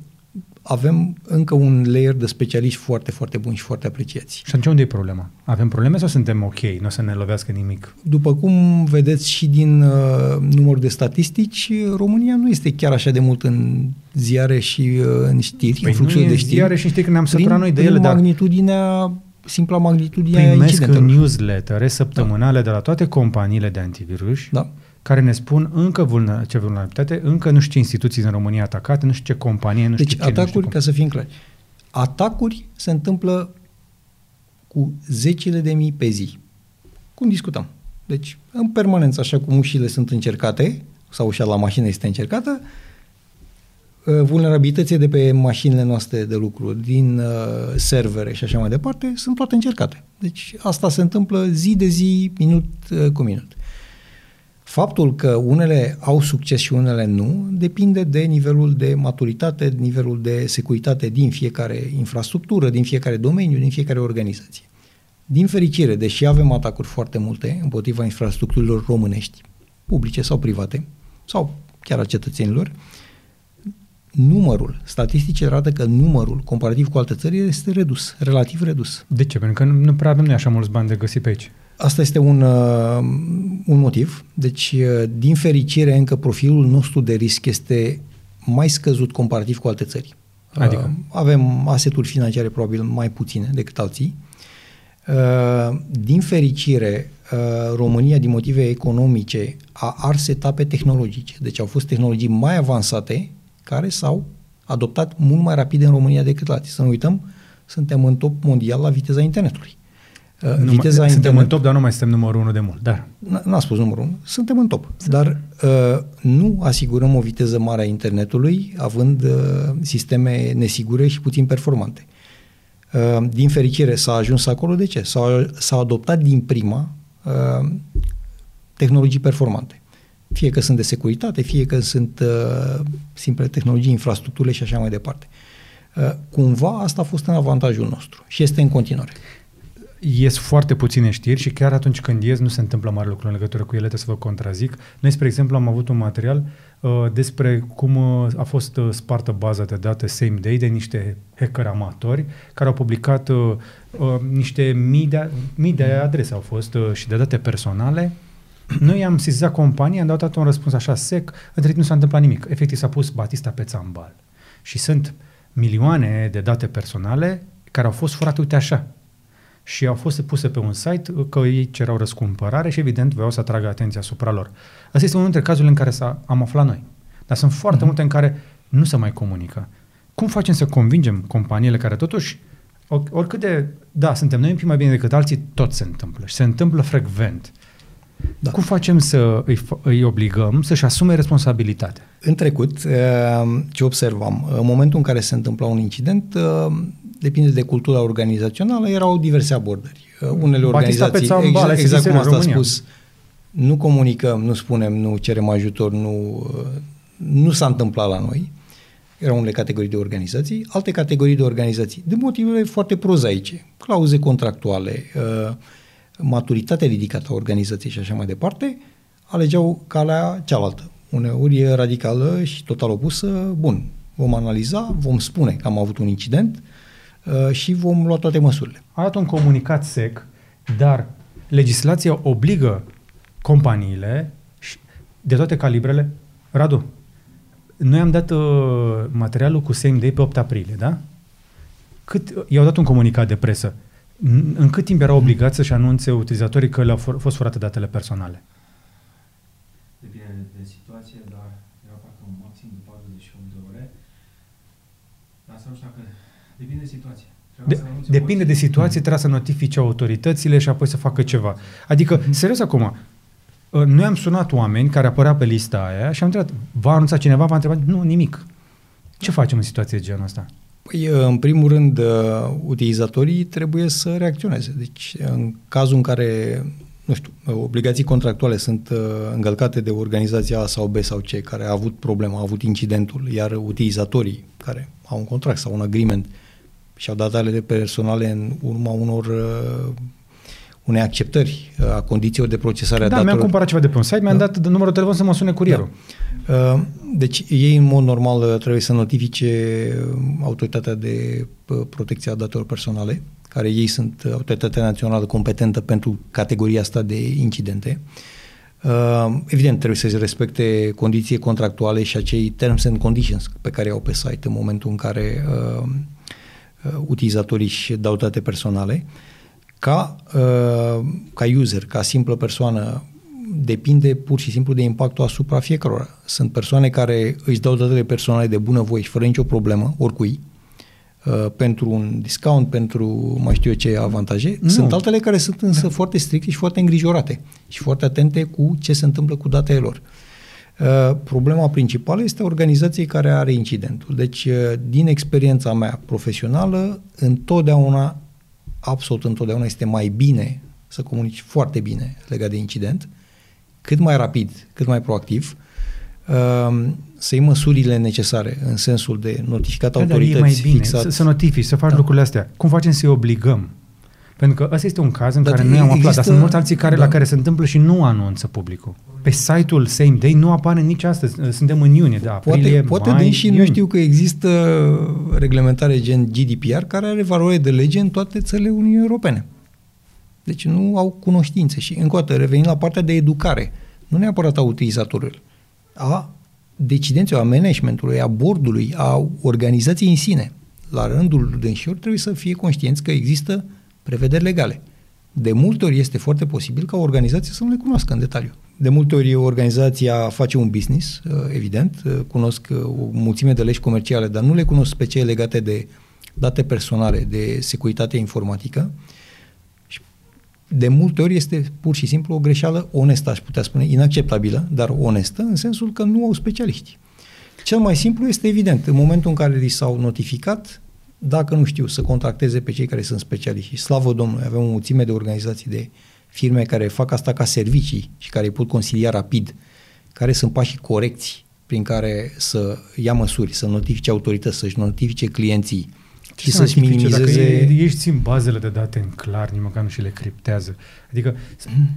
Avem încă un layer de specialiști foarte, foarte buni și foarte apreciați. Și atunci unde e problema? Avem probleme sau suntem ok? Nu o să ne lovească nimic? După cum vedeți și din uh, numărul de statistici, România nu este chiar așa de mult în ziare și uh, în știri, păi în fluxul de știri. ziare și știri când ne-am săturat noi de ele, dar... magnitudinea simpla magnitudinea Primesc în newslettere săptămânale da. de la toate companiile de antivirus da care ne spun încă vulner- ce vulnerabilitate, încă nu știu ce instituții în România atacate, nu știu ce companie, nu deci, știu ce... Deci atacuri, ca să fim clari, atacuri se întâmplă cu zecile de mii pe zi. Cum discutăm? Deci, în permanență, așa cum ușile sunt încercate, sau ușa la mașină este încercată, uh, vulnerabilitățile de pe mașinile noastre de lucru, din uh, servere și așa mai departe, sunt toate încercate. Deci asta se întâmplă zi de zi, minut uh, cu minut. Faptul că unele au succes și unele nu depinde de nivelul de maturitate, de nivelul de securitate din fiecare infrastructură, din fiecare domeniu, din fiecare organizație. Din fericire, deși avem atacuri foarte multe împotriva infrastructurilor românești, publice sau private, sau chiar a cetățenilor, numărul, statisticile arată că numărul, comparativ cu alte țări, este redus, relativ redus. De ce? Pentru că nu prea avem noi așa mulți bani de găsit pe aici. Asta este un, uh, un motiv. Deci, uh, din fericire, încă profilul nostru de risc este mai scăzut comparativ cu alte țări. Adică? Uh, avem aseturi financiare probabil mai puține decât alții. Din fericire, România, din motive economice, a ars etape tehnologice. Deci au fost tehnologii mai avansate care s-au adoptat mult mai rapid în România decât la alții. Să nu uităm, suntem în top mondial la viteza internetului. Uh, nu viteza suntem internet... în top, dar nu mai suntem numărul unu de mult. Dar. N-a spus numărul unu. Suntem în top. Dar uh, nu asigurăm o viteză mare a internetului, având uh, sisteme nesigure și puțin performante. Uh, din fericire s-a ajuns acolo. De ce? S-a, s-a adoptat din prima uh, tehnologii performante. Fie că sunt de securitate, fie că sunt uh, simple tehnologii, infrastructurile și așa mai departe. Uh, cumva asta a fost în avantajul nostru și este în continuare ies foarte puține știri și chiar atunci când ies nu se întâmplă mare lucru în legătură cu ele, trebuie să vă contrazic. Noi, spre exemplu, am avut un material uh, despre cum uh, a fost uh, spartă baza de date same day de niște hacker amatori care au publicat uh, uh, niște mii de, mii de adrese au fost uh, și de date personale noi am sesizat compania, am dat un răspuns așa sec, între timp nu s-a întâmplat nimic. Efectiv s-a pus Batista pe țambal. Și sunt milioane de date personale care au fost furate, uite așa, și au fost puse pe un site că ei cerau răscumpărare și evident vreau să atragă atenția asupra lor. Asta este unul dintre cazurile în care s-a, am aflat noi. Dar sunt foarte uh-huh. multe în care nu se mai comunică. Cum facem să convingem companiile care totuși, oricât de, da, suntem noi un pic mai bine decât alții, tot se întâmplă și se întâmplă frecvent. Da. Cum facem să îi, îi obligăm să-și asume responsabilitatea? În trecut, uh, ce observam, în momentul în care se întâmpla un incident, uh, depinde de cultura organizațională, erau diverse abordări. Uh, unele organizații, exact, exact cum asta a spus, nu comunicăm, nu spunem, nu cerem ajutor, nu, nu s-a întâmplat la noi. Erau unele categorii de organizații, alte categorii de organizații, de motive foarte prozaice, clauze contractuale, maturitatea ridicată a organizației și așa mai departe, alegeau calea cealaltă. Uneori e radicală și total opusă, bun, vom analiza, vom spune că am avut un incident uh, și vom lua toate măsurile. A dat un comunicat sec, dar legislația obligă companiile de toate calibrele. Radu, noi am dat uh, materialul cu same day pe 8 aprilie, da? Cât, i-au dat un comunicat de presă. În cât timp erau obligați să-și anunțe utilizatorii că le-au fost furate datele personale? Depinde de, de situație, dar era parcă un maxim de 48 de ore. Dar să nu știu dacă... Depinde de situație. De, depinde de situație, trebuie să notifice autoritățile și apoi să facă ceva. Adică, mm-hmm. serios acum, uh, noi am sunat oameni care apăreau pe lista aia și am întrebat, v-a anunțat cineva, v-a întrebat, nu, nimic. Ce facem în situație de genul ăsta? Păi, în primul rând, utilizatorii trebuie să reacționeze. Deci, în cazul în care, nu nu știu, obligații contractuale sunt uh, încălcate de organizația A sau B sau C care a avut problema, a avut incidentul, iar utilizatorii care au un contract sau un agreement și-au dat datele personale în urma unor uh, unei acceptări uh, a condițiilor de procesare a da, datelor. mi-am cumpărat ceva de pe un site, mi-am da. dat numărul de telefon să mă sune curierul. Da. Uh, deci ei în mod normal uh, trebuie să notifice autoritatea de protecție a datelor personale, care ei sunt autoritatea națională competentă pentru categoria asta de incidente. Evident, trebuie să se respecte condiții contractuale și acei terms and conditions pe care au pe site în momentul în care uh, utilizatorii își dau date personale. Uh, ca, uh, ca user, ca simplă persoană, depinde pur și simplu de impactul asupra fiecărora. Sunt persoane care își dau datele personale de bunăvoie și fără nicio problemă, oricui, uh, pentru un discount, pentru mai știu eu ce avantaje. Nu. Sunt altele care sunt însă da. foarte stricte și foarte îngrijorate și foarte atente cu ce se întâmplă cu datele lor. Uh, problema principală este organizației care are incidentul. Deci, uh, din experiența mea profesională, întotdeauna absolut întotdeauna este mai bine să comunici foarte bine legat de incident, cât mai rapid, cât mai proactiv, um, să iei măsurile necesare în sensul de notificat da, autorități, mai bine fixat. Să, să notifici, să faci da. lucrurile astea. Cum facem să-i obligăm? Pentru că ăsta este un caz în dar care noi am aflat, există, dar sunt mulți alții care, da. la care se întâmplă și nu anunță publicul. Pe site-ul Same Day nu apare nici astăzi. Suntem în iunie, da, aprilie, Poate, poate mai, și nu știu că există reglementare gen GDPR care are valoare de lege în toate țările Uniunii Europene. Deci nu au cunoștințe. Și încă o dată, revenind la partea de educare, nu neapărat a utilizatorului, a decidenților, a managementului, a bordului, a organizației în sine. La rândul dânșilor trebuie să fie conștienți că există prevederi legale. De multe ori este foarte posibil ca o organizație să nu le cunoască în detaliu. De multe ori organizația face un business, uh, evident, uh, cunosc uh, o mulțime de legi comerciale, dar nu le cunosc pe cele legate de date personale, de securitate informatică. Și de multe ori este pur și simplu o greșeală onestă, aș putea spune, inacceptabilă, dar onestă, în sensul că nu au specialiști. Cel mai simplu este evident, în momentul în care li s-au notificat, dacă nu știu, să contacteze pe cei care sunt specialiști. Slavă Domnului, avem o mulțime de organizații de firme care fac asta ca servicii și care îi pot consilia rapid, care sunt pașii corecți prin care să ia măsuri, să notifice autorități, să-și notifice clienții Ce și să-și minimizeze... Dacă ei, țin bazele de date în clar, nici măcar nu și le criptează. Adică,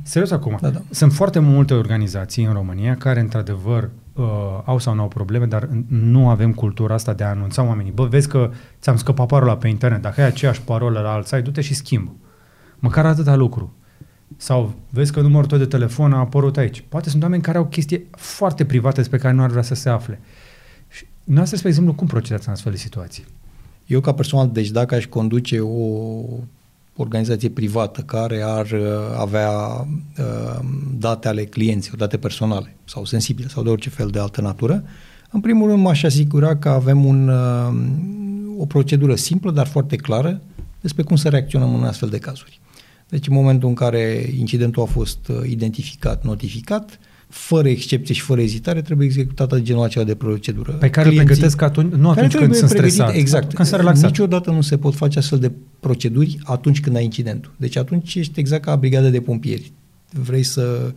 serios acum, da, da. sunt foarte multe organizații în România care, într-adevăr, uh, au sau nu au probleme, dar nu avem cultura asta de a anunța oamenii. Bă, vezi că ți-am scăpat parola pe internet, dacă ai aceeași parolă la alt site, du-te și schimbă. Măcar atâta lucru. Sau vezi că numărul tău de telefon a apărut aici. Poate sunt oameni care au chestii foarte private despre care nu ar vrea să se afle. Și noastră, spre exemplu, cum procedați în astfel de situații? Eu, ca persoană, deci dacă aș conduce o organizație privată care ar uh, avea uh, date ale clienților, date personale sau sensibile sau de orice fel de altă natură, în primul rând m-aș asigura că avem un, uh, o procedură simplă, dar foarte clară despre cum să reacționăm în astfel de cazuri. Deci în momentul în care incidentul a fost uh, identificat, notificat, fără excepție și fără ezitare, trebuie executată genul acela de procedură. Pe care Clienții, îl pregătesc atunci, nu atunci când sunt stresat, exact, când sunt relaxat. Niciodată nu se pot face astfel de proceduri atunci când ai incidentul. Deci atunci ești exact ca brigada de pompieri. Vrei să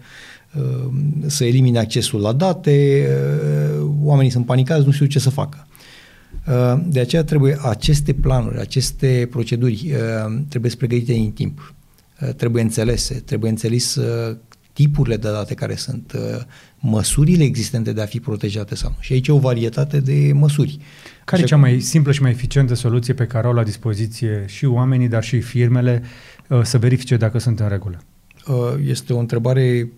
uh, să elimine accesul la date, uh, oamenii sunt panicați, nu știu ce să facă. De aceea trebuie aceste planuri, aceste proceduri trebuie să pregătite în timp. Uh, trebuie înțelese, trebuie înțeles uh, tipurile de date care sunt, uh, măsurile existente de a fi protejate sau nu. Și aici e o varietate de măsuri. Care e cea mai simplă și mai eficientă soluție pe care au la dispoziție și oamenii, dar și firmele să verifice dacă sunt în regulă? Este o întrebare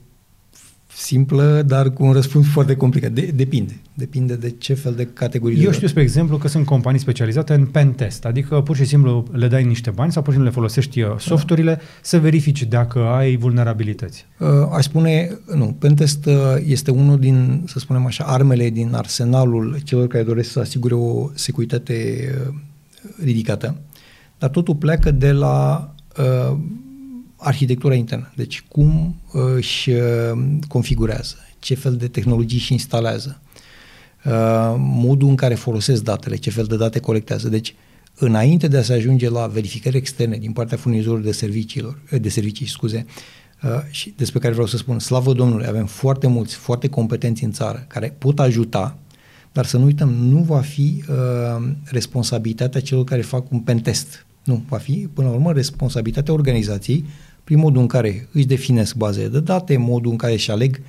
simplă, dar cu un răspuns foarte complicat. De, depinde. Depinde de ce fel de categorii. Eu știu, spre exemplu, că sunt companii specializate în pen test, adică pur și simplu le dai niște bani sau pur și simplu le folosești uh, softurile da. să verifici dacă ai vulnerabilități. Uh, aș spune, nu, pen test uh, este unul din, să spunem așa, armele din arsenalul celor care doresc să asigure o securitate uh, ridicată, dar totul pleacă de la uh, arhitectura internă. Deci cum uh, își uh, configurează, ce fel de tehnologii își instalează, uh, modul în care folosesc datele, ce fel de date colectează. Deci, înainte de a se ajunge la verificări externe din partea furnizorilor de, serviciilor, de servicii, scuze, uh, și despre care vreau să spun, slavă Domnului, avem foarte mulți, foarte competenți în țară care pot ajuta, dar să nu uităm, nu va fi uh, responsabilitatea celor care fac un pentest. Nu, va fi, până la urmă, responsabilitatea organizației prin modul în care își definesc bazele de date, modul în care își aleg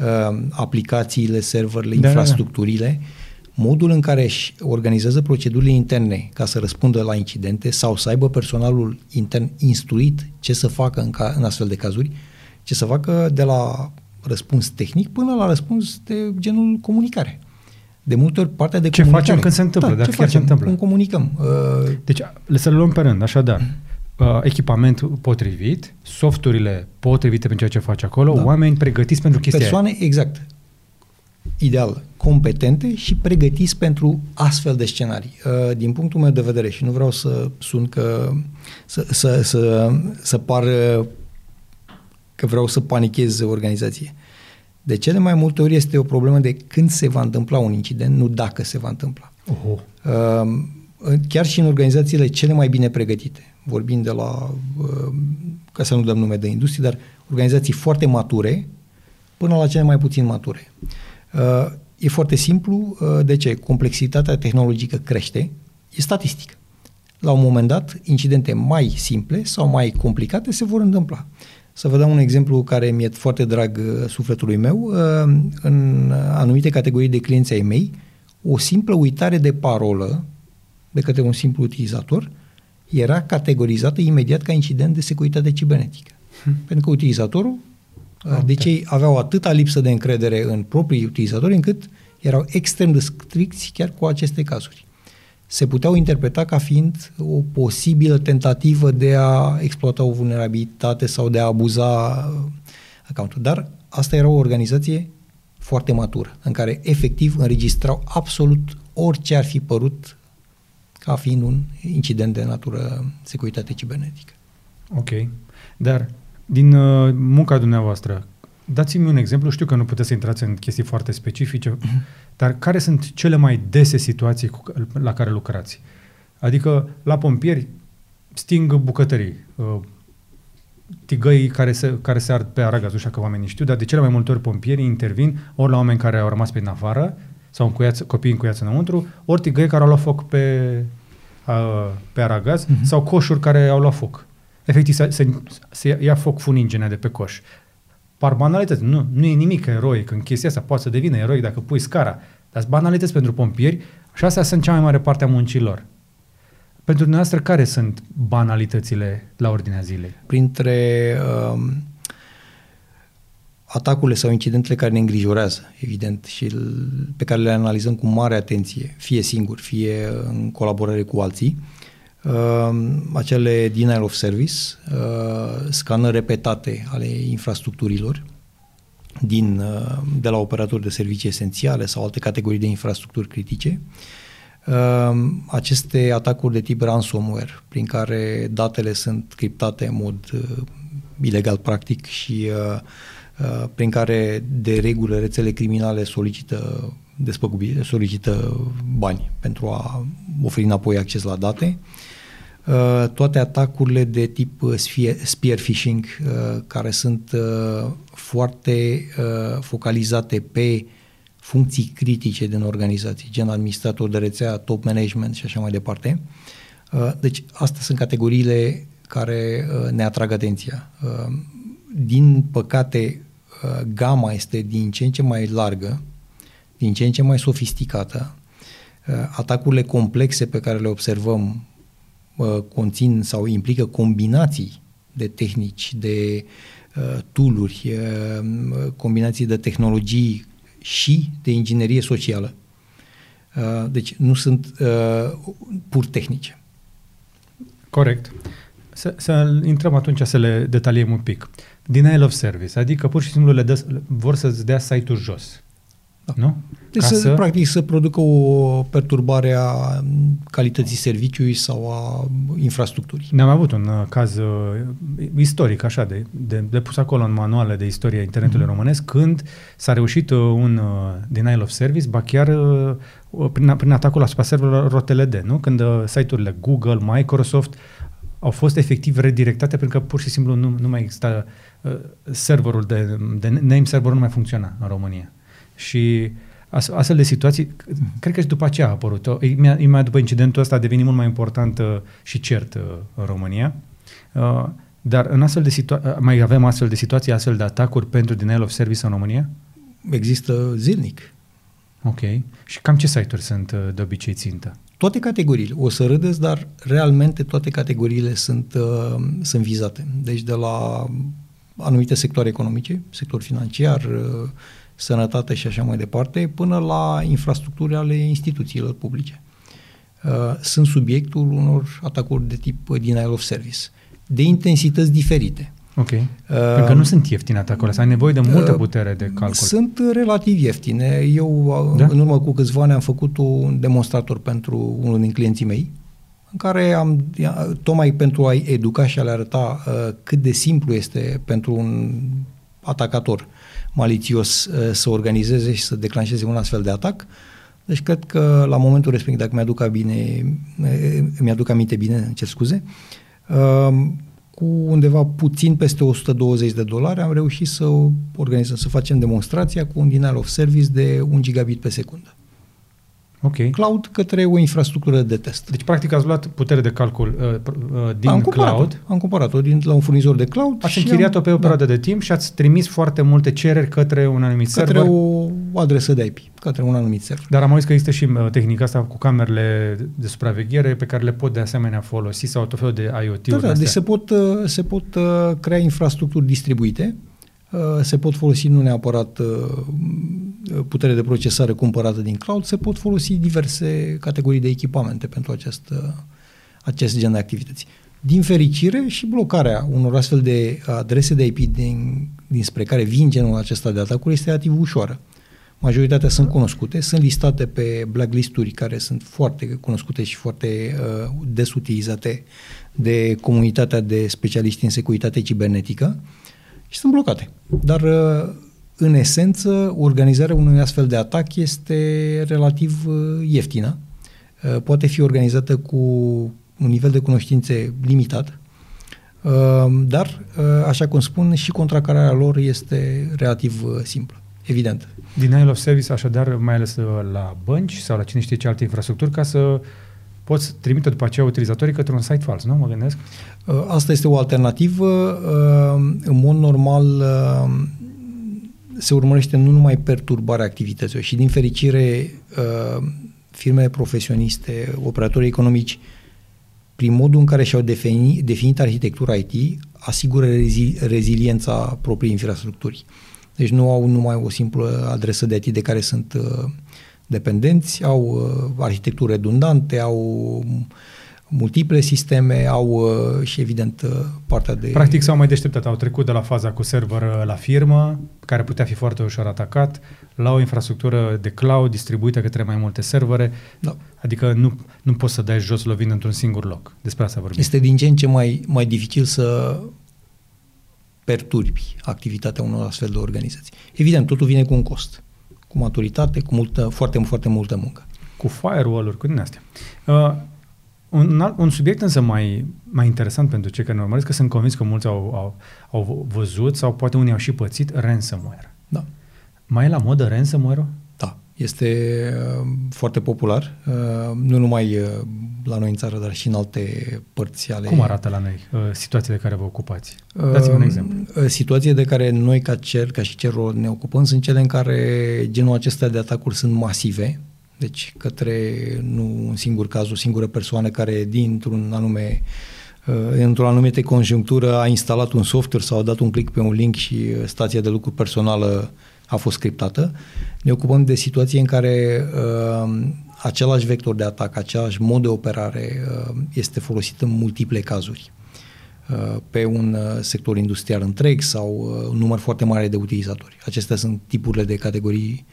uh, aplicațiile, serverele, da, infrastructurile, da, da modul în care își organizează procedurile interne ca să răspundă la incidente sau să aibă personalul intern instruit ce să facă în, ca, în astfel de cazuri, ce să facă de la răspuns tehnic până la răspuns de genul comunicare. De multe ori partea de ce comunicare. Ce facem când se întâmplă, da, dacă ce chiar facem, se întâmplă. Cum comunicăm. Uh, deci să le luăm pe rând, așadar. Uh, echipament potrivit, softurile potrivite pentru ceea ce face acolo, da. oameni pregătiți pentru chestia Persoane, aia. exact ideal, competente și pregătiți pentru astfel de scenarii. Uh, din punctul meu de vedere, și nu vreau să sun că să, să, să, să par că vreau să panichez organizație. De cele mai multe ori este o problemă de când se va întâmpla un incident, nu dacă se va întâmpla. Oho. Chiar și în organizațiile cele mai bine pregătite, vorbind de la, uh, ca să nu dăm nume de industrie, dar organizații foarte mature până la cele mai puțin mature. Uh, e foarte simplu. Uh, de ce? Complexitatea tehnologică crește. E statistică. La un moment dat, incidente mai simple sau mai complicate se vor întâmpla. Să vă dau un exemplu care mi-e foarte drag uh, sufletului meu. În anumite categorii de clienți ai mei, o simplă uitare de parolă de către un simplu utilizator era categorizată imediat ca incident de securitate cibernetică. Hmm. Pentru că utilizatorul Okay. Deci ei aveau atâta lipsă de încredere în proprii utilizatori încât erau extrem de stricți chiar cu aceste cazuri. Se puteau interpreta ca fiind o posibilă tentativă de a exploata o vulnerabilitate sau de a abuza accountul. Dar asta era o organizație foarte matură, în care efectiv înregistrau absolut orice ar fi părut ca fiind un incident de natură securitate cibernetică. Ok. Dar din uh, munca dumneavoastră, dați-mi un exemplu, știu că nu puteți să intrați în chestii foarte specifice, mm-hmm. dar care sunt cele mai dese situații cu, la care lucrați? Adică, la pompieri, sting bucătării, uh, tigăi care se, care se ard pe aragaz, nu știu că oamenii știu, dar de cele mai multe ori pompierii intervin ori la oameni care au rămas pe afară, sau încuiați, copii încuiați înăuntru, ori tigăi care au luat foc pe, uh, pe aragaz, mm-hmm. sau coșuri care au luat foc efectiv să, să, să ia foc funingenea de pe coș. Par banalități. Nu, nu e nimic eroic în chestia asta. Poate să devină eroic dacă pui scara. Dar sunt banalități pentru pompieri și astea sunt cea mai mare parte a muncilor. Pentru dumneavoastră, care sunt banalitățile la ordinea zilei? Printre um, atacurile sau incidentele care ne îngrijorează, evident, și pe care le analizăm cu mare atenție, fie singur, fie în colaborare cu alții, uh, acele denial of service, uh, scanări repetate ale infrastructurilor din, uh, de la operatori de servicii esențiale sau alte categorii de infrastructuri critice, uh, aceste atacuri de tip ransomware, prin care datele sunt criptate în mod uh, ilegal practic și uh, uh, prin care de regulă rețele criminale solicită despăgubire, solicită bani pentru a oferi înapoi acces la date. Uh, toate atacurile de tip uh, spear phishing, uh, care sunt foarte focalizate pe funcții critice din organizații, gen administrator de rețea, top management și așa mai departe. Deci, astea sunt categoriile care ne atrag atenția. Din păcate, gama este din ce în ce mai largă, din ce în ce mai sofisticată. Atacurile complexe pe care le observăm uh, conțin sau implică combinații de tehnici, de uh, tooluri, uh, combinații de tehnologii și de inginerie socială. Uh, deci nu sunt uh, pur tehnice. Corect. Să, să intrăm atunci să le detaliem un pic. Denial of service, adică pur și simplu le dă, vor să-ți dea site-ul jos. Da. Nu? Deci să, să, practic să producă o perturbare a calității serviciului sau a infrastructurii. Ne-am avut un uh, caz uh, istoric, așa, de, de, de pus acolo în manuale de istorie internetului mm-hmm. românesc, când s-a reușit uh, un uh, denial of service, ba chiar uh, prin, prin atacul asupra serverelor ROTLD, nu? Când uh, site-urile Google, Microsoft au fost efectiv redirectate pentru că pur și simplu nu, nu mai exista uh, serverul de, de name serverul nu mai funcționa în România. Și astfel de situații, cred că și după aceea a apărut. Imediat după incidentul ăsta a devenit mult mai important uh, și cert uh, în România. Uh, dar în astfel de situații, uh, mai avem astfel de situații, astfel de atacuri pentru denial of service în România? Există zilnic. Ok. Și cam ce site-uri sunt uh, de obicei țintă? Toate categoriile. O să râdeți, dar realmente toate categoriile sunt, uh, sunt vizate. Deci de la anumite sectoare economice, sector financiar, uh, sănătate și așa mai departe, până la infrastructuri ale instituțiilor publice. Uh, sunt subiectul unor atacuri de tip denial of service, de intensități diferite. Ok. Uh, Pentru că nu sunt ieftine atacurile astea, ai nevoie de multă uh, putere de calcul. Sunt relativ ieftine. Eu, uh, da? în urmă cu câțiva ani, am făcut un demonstrator pentru unul din clienții mei, în care am, tocmai pentru a-i educa și a le arăta uh, cât de simplu este pentru un atacator malițios uh, să organizeze și să declanșeze un astfel de atac. Deci cred că la momentul respectiv, dacă mi-aduc, bine, uh, mi-aduc aminte bine, îmi cer scuze, uh, cu undeva puțin peste 120 de dolari am reușit să organizăm, să facem demonstrația cu un denial of service de 1 gigabit pe secundă. Ok. Cloud către o infrastructură de test. Deci, practic, ați luat putere de calcul uh, uh, din am cloud. Am cumpărat-o din, la un furnizor de cloud. Ați închiriat-o pe o da. perioadă da. de timp și ați trimis foarte multe cereri către un anumit către server. Către o adresă de IP, către un anumit server. Dar am auzit că există și uh, tehnica asta cu camerele de supraveghere pe care le pot de asemenea folosi sau tot felul de IoT-uri. Da, da, deci se pot, uh, se pot uh, crea infrastructuri distribuite Uh, se pot folosi nu neapărat uh, putere de procesare cumpărată din cloud, se pot folosi diverse categorii de echipamente pentru acest, uh, acest gen de activități. Din fericire și blocarea unor astfel de adrese de IP din, dinspre care vin genul acesta de atacuri este relativ ușoară. Majoritatea sunt cunoscute, sunt listate pe blacklist-uri care sunt foarte cunoscute și foarte uh, des utilizate de comunitatea de specialiști în securitate cibernetică. Uh, și sunt blocate. Dar, uh, în esență, organizarea unui astfel de atac este relativ uh, ieftină. Uh, poate fi organizată cu un nivel de cunoștințe limitat, dar, așa cum spun, și contracararea lor este relativ simplă, evident. Denial of service, așadar, mai ales la bănci sau la cine știe ce alte infrastructuri, ca să poți trimite după aceea utilizatorii către un site fals, nu? Mă gândesc. Uh, asta este o alternativă. Uh, în mod normal uh, se urmărește nu numai perturbarea activităților și din fericire firmele profesioniste, operatorii economici, prin modul în care și-au definit, definit arhitectura IT, asigură rezi, reziliența propriei infrastructuri. Deci nu au numai o simplă adresă de IT de care sunt dependenți, au uh, arhitecturi redundante, au multiple sisteme, au uh, și evident uh, partea de... Practic s-au mai deșteptat, au trecut de la faza cu server la firmă, care putea fi foarte ușor atacat, la o infrastructură de cloud distribuită către mai multe servere, da. adică nu, nu poți să dai jos lovind într-un singur loc. Despre asta vorbim. Este din ce în ce mai, mai dificil să perturbi activitatea unor astfel de organizații. Evident, totul vine cu un cost cu maturitate, cu multă, foarte, foarte multă muncă. Cu firewall-uri, cu din astea. Uh, un, un subiect însă mai, mai interesant pentru cei care ne urmăresc, că sunt convins că mulți au, au, au văzut sau poate unii au și pățit ransomware. Da. Mai e la modă ransomware este uh, foarte popular, uh, nu numai uh, la noi în țară, dar și în alte părți ale... Cum arată la noi situațiile de care vă ocupați? Dați-mi un exemplu. Situații de care noi ca CER, ca și CERO ne ocupăm sunt cele în care genul acesta de atacuri sunt masive, deci către nu un singur caz, o singură persoană care dintr-un anume într-o anumită conjunctură a instalat un software sau a dat un click pe un link și stația de lucru personală a fost scriptată. Ne ocupăm de situații în care uh, același vector de atac, același mod de operare uh, este folosit în multiple cazuri uh, pe un uh, sector industrial întreg sau uh, un număr foarte mare de utilizatori. Acestea sunt tipurile de categorii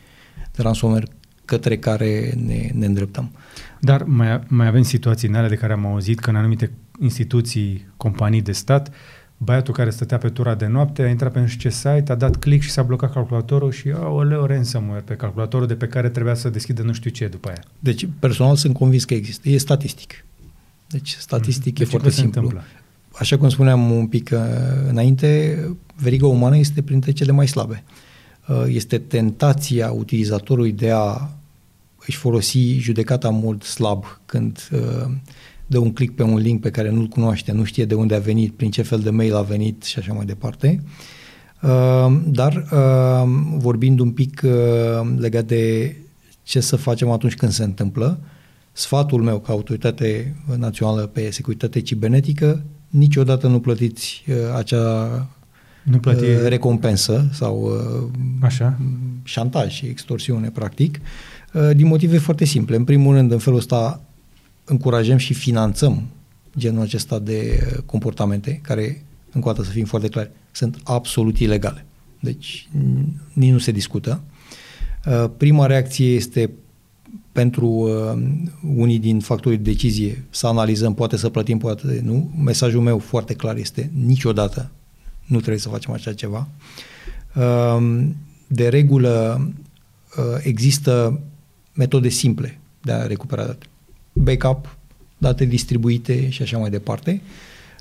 de ransomware către care ne, ne îndreptăm. Dar mai, mai avem situații în alea de care am auzit că în anumite instituții, companii de stat, băiatul care stătea pe tura de noapte a intrat pe nu știu ce site, a dat click și s-a blocat calculatorul și leu ransomware pe calculatorul de pe care trebuia să deschidă nu știu ce după aia. Deci personal sunt convins că există. E statistic. Deci, statistic, deci e foarte se simplu. Întâmplă? Așa cum spuneam un pic uh, înainte, veriga umană este printre cele mai slabe. Uh, este tentația utilizatorului de a își folosi judecata în mod slab când uh, dă un click pe un link pe care nu-l cunoaște, nu știe de unde a venit, prin ce fel de mail a venit și așa mai departe. Uh, dar uh, vorbind un pic uh, legat de ce să facem atunci când se întâmplă, sfatul meu ca autoritate națională pe securitate cibernetică, niciodată nu plătiți uh, acea nu plăti... uh, recompensă sau uh, Așa. șantaj și extorsiune, practic, uh, din motive foarte simple. În primul rând, în felul ăsta încurajăm și finanțăm genul acesta de uh, comportamente care, încă o dată să fim foarte clari, sunt absolut ilegale. Deci n- nici nu se discută. Uh, Prima reacție este pentru uh, unii din factorii de decizie să analizăm, poate să plătim, poate nu. Mesajul meu foarte clar este niciodată nu trebuie să facem așa ceva. Uh, De regulă uh, există metode simple de a recupera date. Backup, date distribuite și așa mai departe.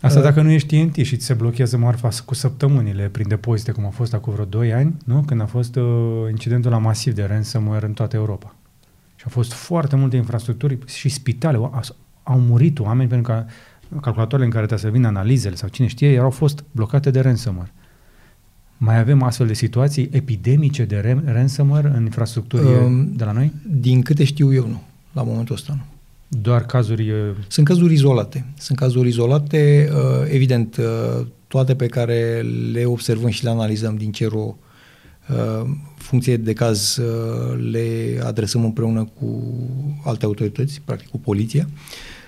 Asta Uh, dacă nu ești TNT și ți se blochează marfa cu săptămânile prin depozite, cum a fost acum vreo 2 ani, nu? Când a fost uh, incidentul la masiv de ransomware în toată Europa. Și au fost foarte multe infrastructuri și spitale. Au, au murit oameni pentru că calculatoarele în care trebuie să vină analizele sau cine știe, erau fost blocate de ransomware. Mai avem astfel de situații epidemice de ram- ransomware în infrastructuri Um, de la noi? Din câte știu eu, nu. La momentul ăsta nu. Doar cazuri... uh, Sunt cazuri izolate. Sunt cazuri izolate, uh, evident, uh, toate pe care le observăm și le analizăm din CERO, uh, funcție de caz, uh, le adresăm împreună cu alte autorități, practic cu poliția.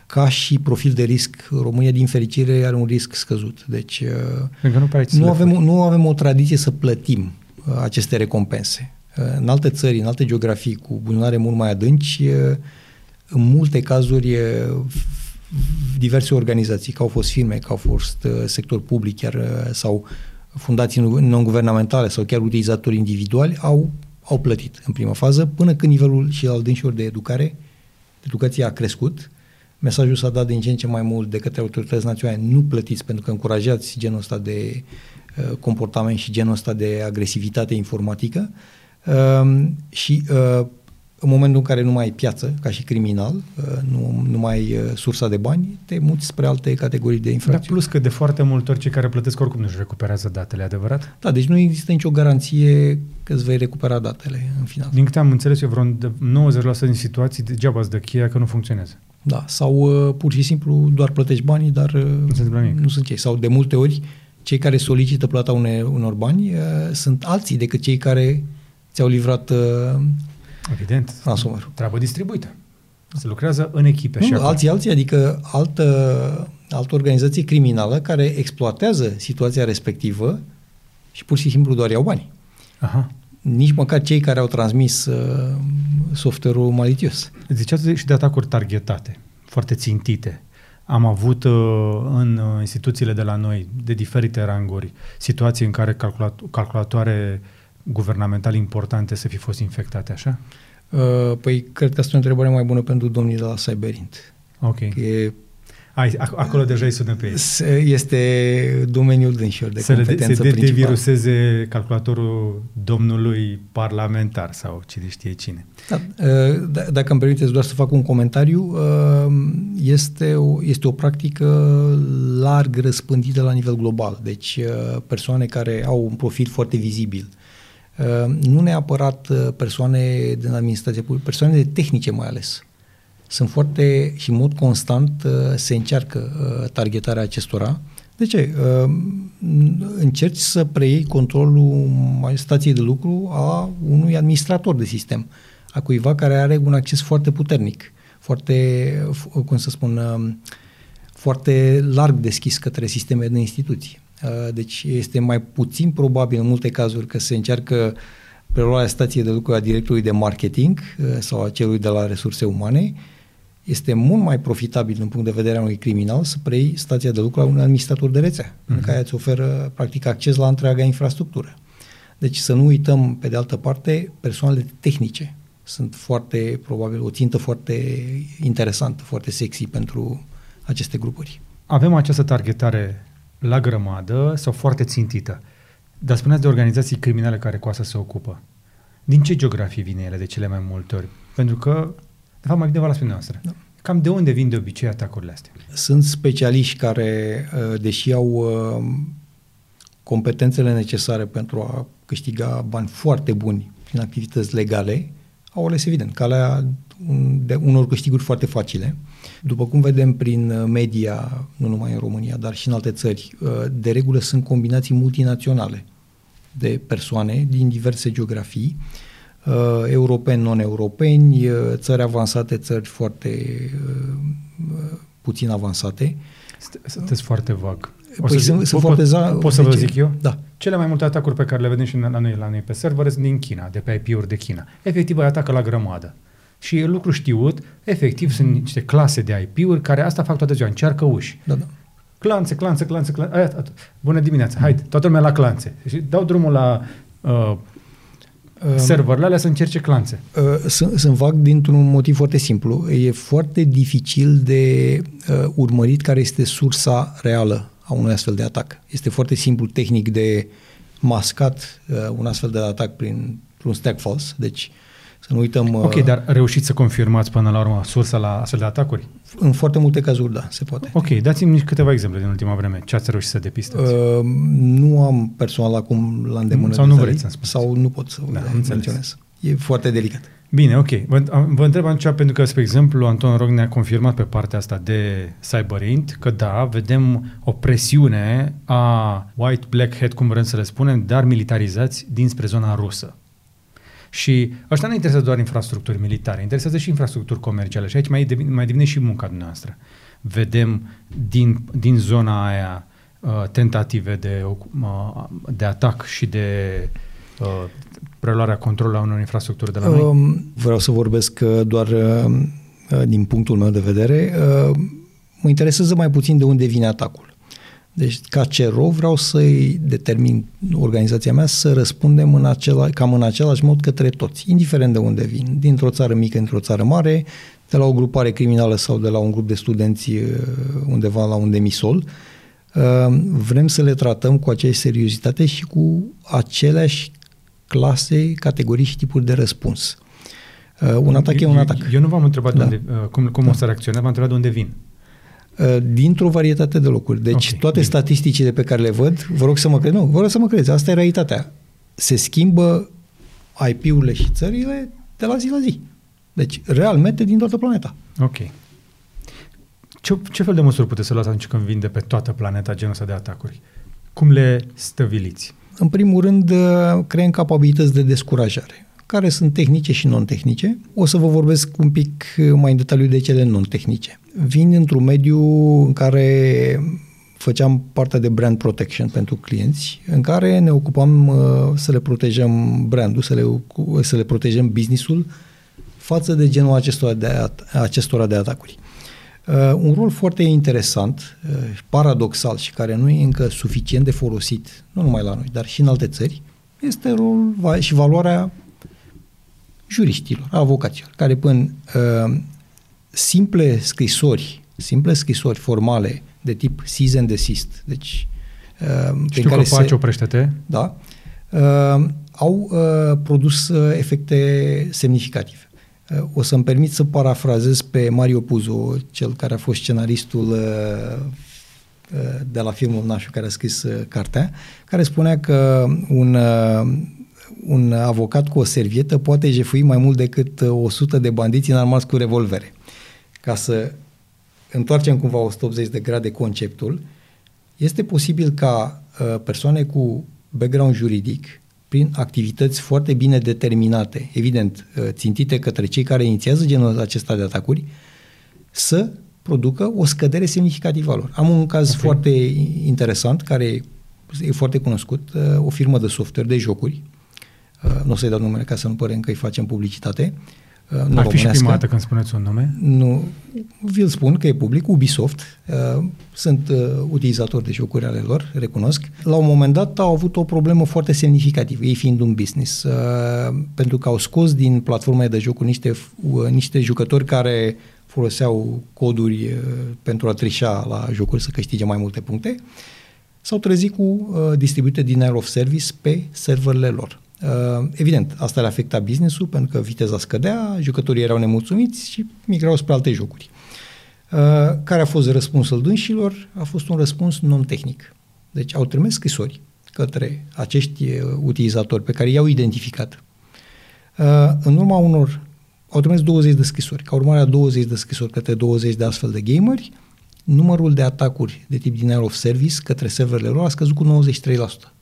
Ca și profil de risc, România, din fericire, are un risc scăzut. Deci, uh, Pentru că nu prea ai să nu le avem, faci. nu avem o tradiție să plătim uh, aceste recompense. Uh, în alte țări, în alte geografii cu buzunare mult mai adânci, uh, în multe cazuri uh, f- diverse organizații, că au fost firme, că au fost uh, sector public chiar uh, sau fundații nu- non-guvernamentale sau chiar utilizatori individuali, au, au plătit în prima fază, până când nivelul și al dânșilor de educare, de educație a crescut, mesajul s-a dat din ce în ce mai mult de către autorități naționale, nu plătiți pentru că încurajați genul ăsta de uh, comportament și genul ăsta de agresivitate informatică. Uh, și uh, în momentul în care nu mai ai piață ca și criminal, uh, nu, nu mai ai uh, sursa de bani, te muți spre alte categorii de Da, infracțiuni. plus că de foarte multe ori cei care plătesc oricum nu-și recuperează datele, adevărat? Da, deci nu există nicio garanție că îți vei recupera datele în final. Din câte am înțeles eu, vreo 90% din situații degeaba îți dă cheia că nu funcționează. Da, sau uh, pur și simplu doar plătești banii, dar uh, se întâmplă nimic. nu sunt cei. Sau de multe ori, cei care solicită plata une, unor bani uh, sunt alții decât cei care ți-au livrat uh, Evident. ransomware. Treabă distribuită. Se lucrează în echipe. și Nu, acolo. alții, alții, adică altă, altă organizație criminală care exploatează situația respectivă și pur și simplu doar iau bani. Aha. Nici măcar cei care au transmis uh, software-ul malicios. Ziceați și de atacuri targetate, foarte țintite. Am avut uh, în uh, instituțiile de la noi, de diferite ranguri, situații în care calculat- calculatoare guvernamentale importante să fi fost infectate, așa? Uh, păi, cred că asta e o întrebare mai bună pentru domnii de la Cyberint. Ok. Că e Ai, ac- acolo deja îi sună pe ei. Se- Este domeniul dânșilor de să le de, competență se de, principală. deviruseze calculatorul domnului parlamentar sau cine știe cine. Da, uh, d- dacă îmi permiteți doar să fac un comentariu, uh, este o, este o practică larg răspândită la nivel global. Deci uh, persoane care au un profil foarte vizibil. Uh, Nu neapărat uh, persoane din administrație publică, persoane tehnice mai ales. Sunt foarte și în mod constant uh, se încearcă uh, targetarea acestora. De ce? Uh, Încerci să preiei controlul mai- stației de lucru a unui administrator de sistem, a cuiva care are un acces foarte puternic, foarte, f- cum să spun, uh, foarte larg deschis către sisteme de instituții. Uh, Deci este mai puțin probabil în multe cazuri că se încearcă preluarea stației de lucru a directorului de marketing uh, sau a celui de la resurse umane, este mult mai profitabil din punct de vedere al unui criminal să preiei stația de lucru a unui administrator de rețea, mm-hmm. în care îți oferă practic acces la întreaga infrastructură. Deci să nu uităm, pe de altă parte, persoanele tehnice sunt foarte, probabil, o țintă foarte interesantă, foarte sexy pentru aceste grupuri. Avem această targetare la grămadă sau foarte țintită. Dar spuneați de organizații criminale care cu asta se ocupă. Din ce geografie vine ele de cele mai multe ori? Pentru că, de fapt, mai gândeva la spune noastră. Da. Cam de unde vin de obicei atacurile astea? Sunt specialiști care, uh, deși au uh, competențele necesare pentru a câștiga bani foarte buni prin activități legale, au ales, evident, calea de unor câștiguri foarte facile. După cum vedem prin uh, media, nu numai în România, dar și în alte țări, de regulă sunt combinații multinaționale de persoane din diverse geografii, europeni, non-europeni, țări avansate, țări foarte puțin avansate. Sunteți foarte vag. O păi să sunt, zic, foarte za- pot să vă zic eu? Da. Cele mai multe atacuri pe care le vedem și la noi, la noi pe server sunt din China, de pe IP-uri de China. Efectiv, îi atacă la grămadă. Și e lucru știut, efectiv sunt niște clase de IP-uri care asta fac toată ziua, încearcă uși. Da, da. Clanțe, clanțe, clanțe, clanțe. Bună dimineața, haide, toată lumea la clanțe. Și dau drumul la uh, serverele alea să încerce clanțe. Uh, sunt, sunt vag dintr-un motiv foarte simplu. E foarte dificil de uh, urmărit care este sursa reală a unui astfel de atac. Este foarte simplu tehnic de mascat uh, un astfel de atac prin un stack false, deci să nu uităm... Ok, uh, dar reușiți să confirmați până la urmă sursa la astfel de atacuri? În foarte multe cazuri, da, se poate. Ok, dați-mi câteva exemple din ultima vreme. Ce ați reușit să depistați? Uh, nu am personal acum la îndemână. Sau nu vreți să Sau nu pot să da, menționez. E foarte delicat. Bine, ok. Vă, vă întreb atunci pentru că, spre exemplu, Anton Rog ne-a confirmat pe partea asta de CyberInt că da, vedem o presiune a white black hat, cum vrem să le spunem, dar militarizați dinspre zona rusă. Și ăștia nu interesează doar infrastructuri militare, interesează și infrastructuri comerciale. Și aici mai devine, mai devine și munca noastră. Vedem din, din zona aia uh, tentative de, uh, de atac și de uh, preluarea controlului a unor infrastructuri de la noi? Um, vreau să vorbesc uh, doar uh, uh, din punctul meu de vedere. Uh, mă interesează mai puțin de unde vine atacul. Deci, ca CERO, vreau să-i determin organizația mea să răspundem în acela, cam în același mod către toți, indiferent de unde vin, dintr-o țară mică, dintr-o țară mare, de la o grupare criminală sau de la un grup de studenți uh, undeva la un demisol. Uh, vrem să le tratăm cu aceeași seriozitate și cu aceleași clase, categorii și tipuri de răspuns. Uh, un atac eu, e un atac. Eu nu v-am întrebat da. de unde, cum, cum da. o să reacționez, v-am întrebat de unde vin. Uh, dintr-o varietate de locuri. Deci okay, toate bine. statisticile pe care le văd, vă rog să mă credeți, nu, vă rog să mă credeți, asta e realitatea. Se schimbă IP-urile și țările de la zi la zi. Deci, realmente, din toată planeta. Ok. Ce, ce fel de măsuri puteți să luați atunci când vin de pe toată planeta genul ăsta de atacuri? Cum le stăviliți? În primul rând, uh, creăm capabilități de descurajare care sunt tehnice și non-tehnice. O să vă vorbesc un pic mai în detaliu de cele non-tehnice. Vin într-un mediu în care făceam partea de brand protection pentru clienți, în care ne ocupam uh, să le protejăm brandul, să le, să le protejăm businessul față de genul acestora de, acestora de atacuri. Uh, un rol foarte interesant, uh, paradoxal și care nu e încă suficient de folosit, nu numai la noi, dar și în alte țări, este rolul și valoarea juriștilor, avocaților, care până uh, simple scrisori, simple scrisori formale de tip cease and desist, deci uh, Știu care că se, oprește-te. Da, uh, au uh, produs uh, efecte semnificative. Uh, o să-mi permit să parafrazez pe Mario Puzo, cel care a fost scenaristul uh, uh de la filmul Nașu care a scris uh, cartea, care spunea că un uh, un avocat cu o servietă poate jefui mai mult decât 100 uh, de bandiți înarmați cu revolvere. Ca să întoarcem cumva 180 de grade conceptul, este posibil ca uh, persoane cu background juridic, prin activități foarte bine determinate, evident, uh, țintite către cei care inițiază genul acesta de atacuri, să producă o scădere semnificativă a lor. Am un caz okay. foarte interesant, care e foarte cunoscut, o firmă de software de jocuri, Uh, nu o să-i dau numele ca să nu părem că îi facem publicitate. Uh, nu Ar fi și prima dată când spuneți un nume? Nu, vi-l spun că e public, Ubisoft. Uh, sunt utilizatori de jocuri ale lor, recunosc. La un moment dat au avut o problemă foarte semnificativă, ei fiind un business, pentru că au scos din platforma de jocuri niște, niște jucători care foloseau coduri uh, pentru a trișa la jocuri să câștige mai multe puncte, s-au trezit cu uh, distribuite denial of service pe serverele lor. Uh, evident, asta le afecta business-ul pentru că viteza scădea, jucătorii erau nemulțumiți și migrau spre alte jocuri. Uh, care a fost răspunsul dânșilor? A fost un răspuns non-tehnic. Deci au trimis scrisori către acești uh, utilizatori pe care i-au identificat. Uh, în urma unor au trimis 20 de scrisori. Ca urmare a 20 de scrisori către 20 de astfel de gameri, numărul de atacuri de tip denial of service către serverele lor a scăzut cu 93%.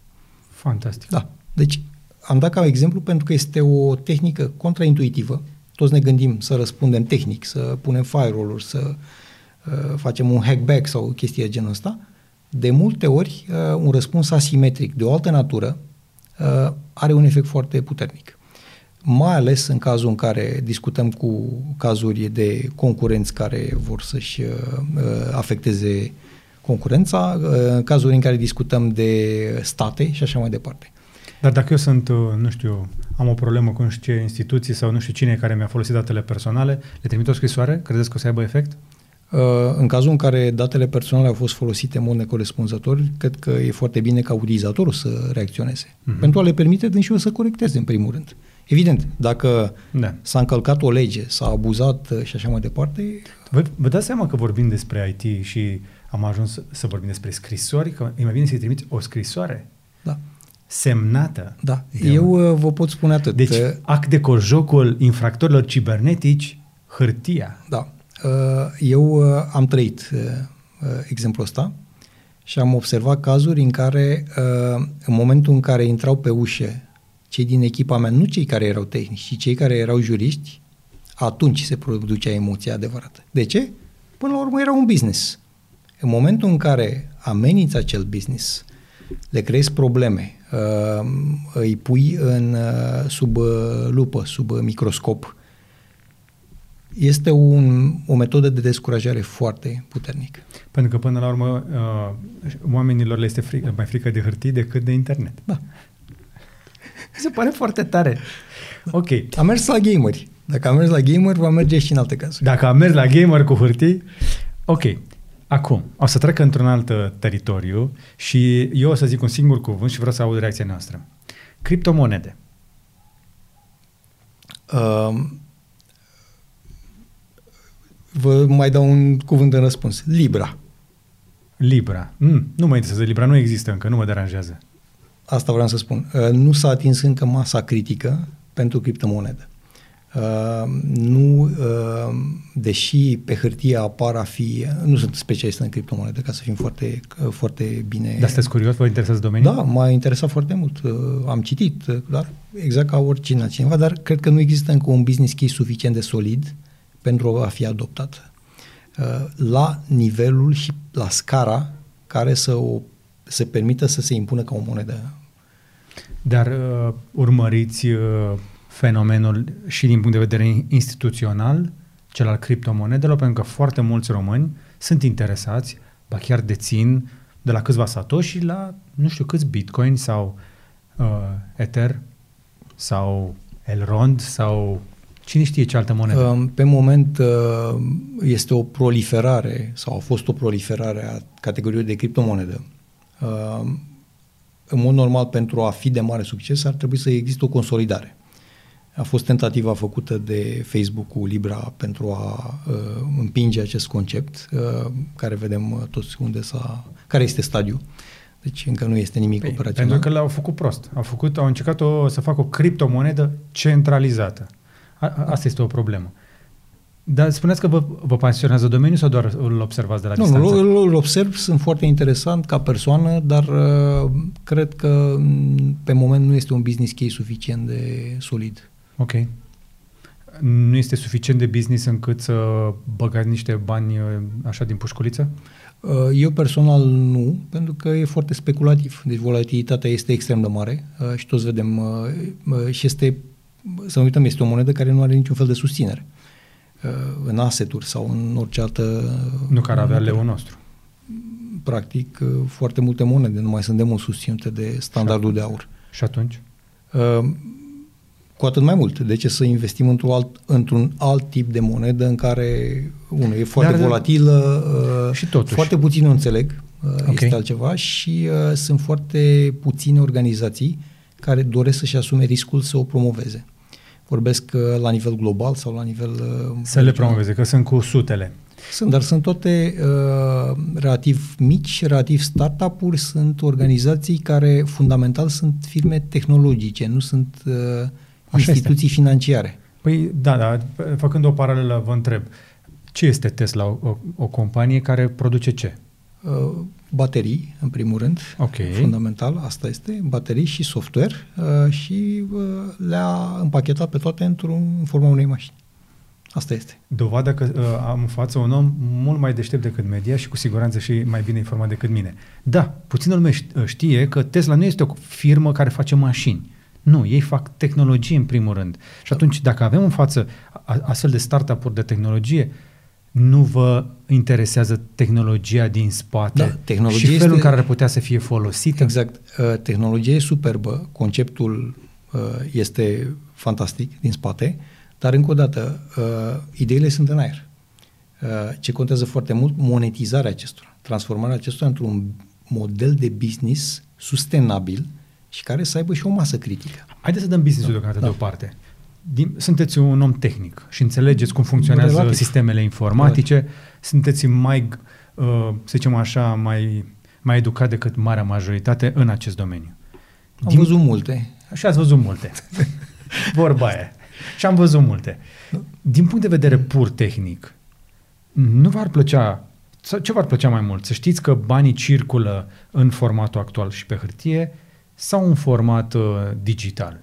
Fantastic. Da. Deci am dat ca exemplu pentru că este o tehnică contraintuitivă. Toți ne gândim să răspundem tehnic, să punem firewall-uri, să uh, facem un hackback sau chestii de genul ăsta. De multe ori, uh, un răspuns asimetric de o altă natură uh, are un efect foarte puternic mai ales în cazul în care discutăm cu cazuri de concurenți care vor să-și uh, uh, afecteze concurența, uh, în cazuri în care discutăm de state și așa mai departe. Dar dacă eu sunt, uh, nu știu, am o problemă cu nu știu ce instituții sau nu știu cine care mi-a folosit datele personale, le trimit o scrisoare? Credeți că o să aibă efect? Uh, în cazul în care datele personale au fost folosite în mod necorespunzător, cred că e foarte bine ca utilizatorul să reacționeze. Uh-huh. Pentru a le permite dânșilor să corecteze, în primul rând. Evident, dacă da. s-a încălcat o lege, s-a abuzat uh, și așa mai departe... Vă, vă dați seama că vorbim despre IT și am ajuns să vorbim despre scrisori, că e mai bine să-i trimiți o scrisoare da. Semnată. Da, eu un... Uh, vă pot spune atât. Deci, că... act de cojocul infractorilor cibernetici, hârtia. Da. Uh, eu am trăit exemplul ăsta și am observat cazuri în care, în momentul în care intrau pe ușe cei din echipa mea, nu cei care erau tehnici, ci cei care erau juriști, atunci se producea emoția adevărată. De ce? Până la urmă era un business. În momentul în care ameninți acel business, le creezi probleme, uh, îi pui în, uh, sub uh, lupă, sub microscop, este un, o metodă de descurajare foarte puternică. Pentru că, până la urmă, oamenilor le este frică, mai frică de hârtii decât de internet. Da. Mi se pare foarte tare. Ok. Am mers la gameri. Dacă am mers la gamer, va merge și în alte cazuri. Dacă am mers la gamer cu hârtii, ok. Acum, o să trec într-un alt uh, teritoriu și eu o să zic un singur cuvânt și vreau să aud reacția noastră. Criptomonede. Um, vă mai dau un cuvânt în răspuns. Libra. Libra. Mm, nu mă interesează. Libra nu există încă, nu mă deranjează. Asta vreau să spun. Uh, nu s-a atins încă masa critică pentru criptomonedă. Uh, nu, uh, deși pe hârtie apar a fi, nu sunt specialist în criptomonedă, ca să fim foarte, uh, foarte bine... Dar sunteți curios? Vă interesează domeniul? Da, m-a interesat foarte mult. Uh, am citit, uh, dar exact ca oricine altcineva, dar cred că nu există încă un business case suficient de solid pentru a fi adoptat uh, la nivelul și la scara care să o se permită să se impună ca o monedă. Dar uh, urmăriți uh, fenomenul și din punct de vedere instituțional, cel al criptomonedelor, pentru că foarte mulți români sunt interesați, ba chiar dețin de la câțiva satoshi la nu știu câți bitcoin sau uh, Ether sau Elrond sau cine știe ce altă monedă. Um, pe moment uh, este o proliferare sau a fost o proliferare a categoriei de criptomonedă. Ehm, în mod normal, pentru a fi de mare succes, ar trebui să existe o consolidare. A fost tentativa făcută de Facebook cu Libra pentru a uh, împinge acest concept, uh, care vedem uh, toți unde s-a, care este stadiul. Deci încă nu este nimic păi, operațional. Pentru că l-au făcut prost. Au, făcut, au încercat o, să facă o criptomonedă centralizată. A, a, asta este o problemă. Dar spuneți că vă, vă pasionează domeniul sau doar îl observați de la nu, distanță? Nu, îl observ, sunt foarte interesant ca persoană, dar uh, cred că mm, pe moment nu este un business case suficient de solid. Ok. Nu este suficient de business încât să băgați niște bani uh, așa din pușculiță? Uh, eu personal nu, pentru că e foarte speculativ. Deci volatilitatea este extrem de mare uh, și toți vedem și este, să nu uităm, este o monedă care nu are niciun fel de susținere. Uh, în aseturi sau în orice altă... Nu care avea leul nostru. Practic, uh, foarte multe monede nu mai sunt de mult susținute de standardul și de aur. Și atunci? Uh, cu atât mai mult. De ce să investim într-un alt, într-un alt tip de monedă în care, unul, e foarte Dar- volatilă, uh, Și totuși. foarte puțin o înțeleg, uh, Ok. este altceva, și uh, sunt foarte puține organizații care doresc să-și asume riscul să o promoveze. Vorbesc uh, la nivel global sau la nivel... uh, Să le regional. promoveze, că sunt cu sutele. Sunt, dar sunt toate uh, relativ mici, relativ startup-uri, sunt organizații care fundamental sunt firme tehnologice, nu sunt uh, Așa instituții financiare. Păi, da, da, făcând o paralelă, vă întreb, ce este Tesla? O, o, o companie care produce ce? Uh, baterii, în primul rând, Ok. fundamental, asta este, baterii și software uh, și uh, le-a împachetat pe toate într-un, în forma unei mașini. Asta este. Dovada că uh, am în față un om mult mai deștept decât media și cu siguranță și mai bine informat decât mine. Da, puțină lume ș- știe că Tesla nu este o firmă care face mașini. Nu, ei fac tehnologie în primul rând. Și atunci, dacă avem în față a- astfel de startup-uri de tehnologie, nu vă interesează tehnologia din spate Da, tehnologia și felul este- în care ar putea să fie folosită? Exact. Uh, tehnologia e superbă, conceptul uh, este fantastic din spate, dar încă o dată, uh, ideile sunt în aer. Uh, ce contează foarte mult? Monetizarea acestora, transformarea acestora într-un model de business sustenabil și care să aibă și o masă critică. Haideți să dăm business-ul Da, deocamdată da. deoparte. Din, sunteți un om tehnic și înțelegeți cum funcționează Relativ. sistemele informatice, sunteți mai, uh, să zicem așa, mai, mai educat decât marea majoritate în acest domeniu. Am văzut multe. Și ați văzut multe. Vorba aia. Și am văzut multe. Din punct de vedere pur tehnic, nu v-ar plăcea, sau ce v-ar plăcea mai mult? Să știți că banii circulă în formatul actual și pe hârtie sau în format uh, digital?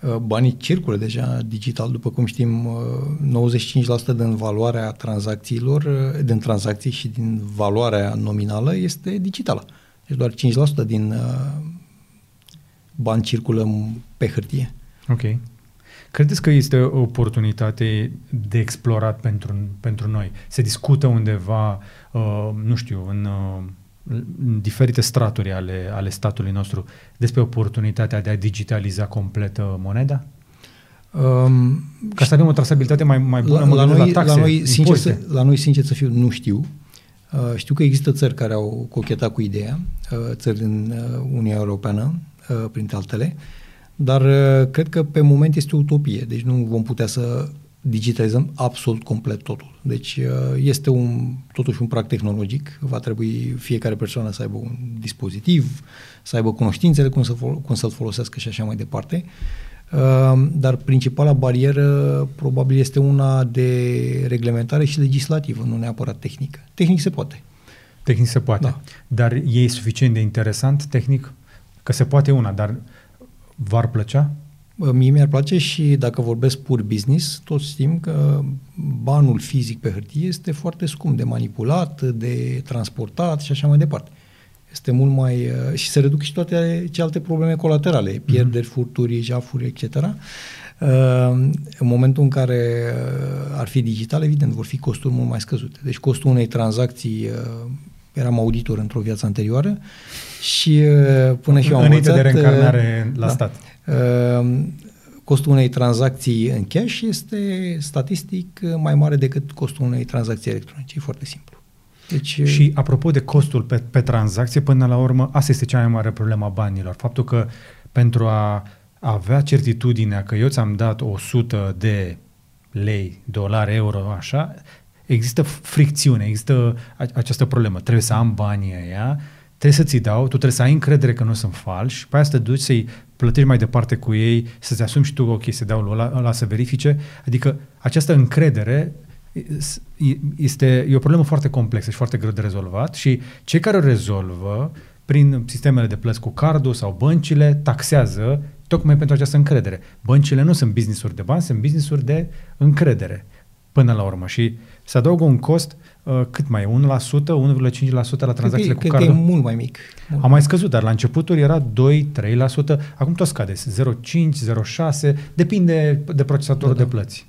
Uh, Banii circulă deja digital, după cum știm, uh, 95% din valoarea tranzacțiilor, uh, din tranzacții și din valoarea nominală este digitală. Deci doar 5% din uh, bani circulă pe hârtie. Ok. Credeți că este o oportunitate de explorat pentru, pentru noi? Se discută undeva, uh, nu știu, în, uh, în diferite straturi ale, ale statului nostru despre oportunitatea de a digitaliza complet uh, moneda? Um, Ca să avem o trasabilitate mai, mai bună, la, mă la, gândesc noi, la taxe, la, noi, sincer impozite. să, la noi, sincer să fiu, nu știu. Uh, știu că există țări care au cochetat cu ideea, uh, țări din uh, Uniunea Europeană, uh, printre altele, dar uh, cred că pe moment este o utopie, deci nu vom putea să digitalizăm absolut complet totul. Deci uh, este un, totuși un prag tehnologic, va trebui fiecare persoană să aibă un dispozitiv, să aibă cunoștințele, cum, să fol- cum să-l folosească și așa mai departe. Uh, Dar principala barieră probabil este una de reglementare și legislativă, nu neapărat tehnică. Tehnic se poate. Tehnic se poate. Da. Dar e suficient de interesant tehnic? Că se poate una, dar v-ar plăcea? Bă, Mie mi-ar place și dacă vorbesc pur business, toți știm că banul fizic pe hârtie este foarte scump de manipulat, de transportat și așa mai departe. Este mult mai... uh, și se reduc și toate celelalte probleme colaterale, pierderi, furturi, jafuri, etc. Uh, În momentul în care uh, ar fi digital, evident, vor fi costuri mult mai scăzute. Deci costul unei tranzacții uh, eram auditor într-o viață anterioară și uh, până și eu am Înainte de învățat, uh, reîncarnare la stat. Uh, Costul unei tranzacții în cash este statistic uh, mai mare decât costul unei tranzacții electronice. E foarte simplu. Deci, uh, Și apropo de costul pe, pe tranzacție, până la urmă, asta este cea mai mare problemă a banilor. Faptul că pentru a avea certitudinea că eu ți-am dat 100 de lei, dolari, euro, așa, există fricțiune, există a- această problemă. Trebuie să am banii ăia, trebuie să ți dau, tu trebuie să ai încredere că nu sunt falși, pe aia să te duci să-i plătești mai departe cu ei, să-ți asumi și tu, ok, să dau lui ăla, ăla să verifice. Adică această încredere este, e o problemă foarte complexă și foarte greu de rezolvat și cei care o rezolvă prin sistemele de plăți cu cardul sau băncile taxează tocmai pentru această încredere. Băncile nu sunt business-uri de bani, sunt business-uri de încredere până la urmă și se adaugă un cost uh, cât mai, 1%, 1,5% la cred că, tranzacțiile e- cu cred că e cardul? mult mai mic. Mult A mai scăzut, dar la începuturi era 2-3%, acum tot scade, 0,5, 0,6, depinde de procesatorul Da, de da. plăți.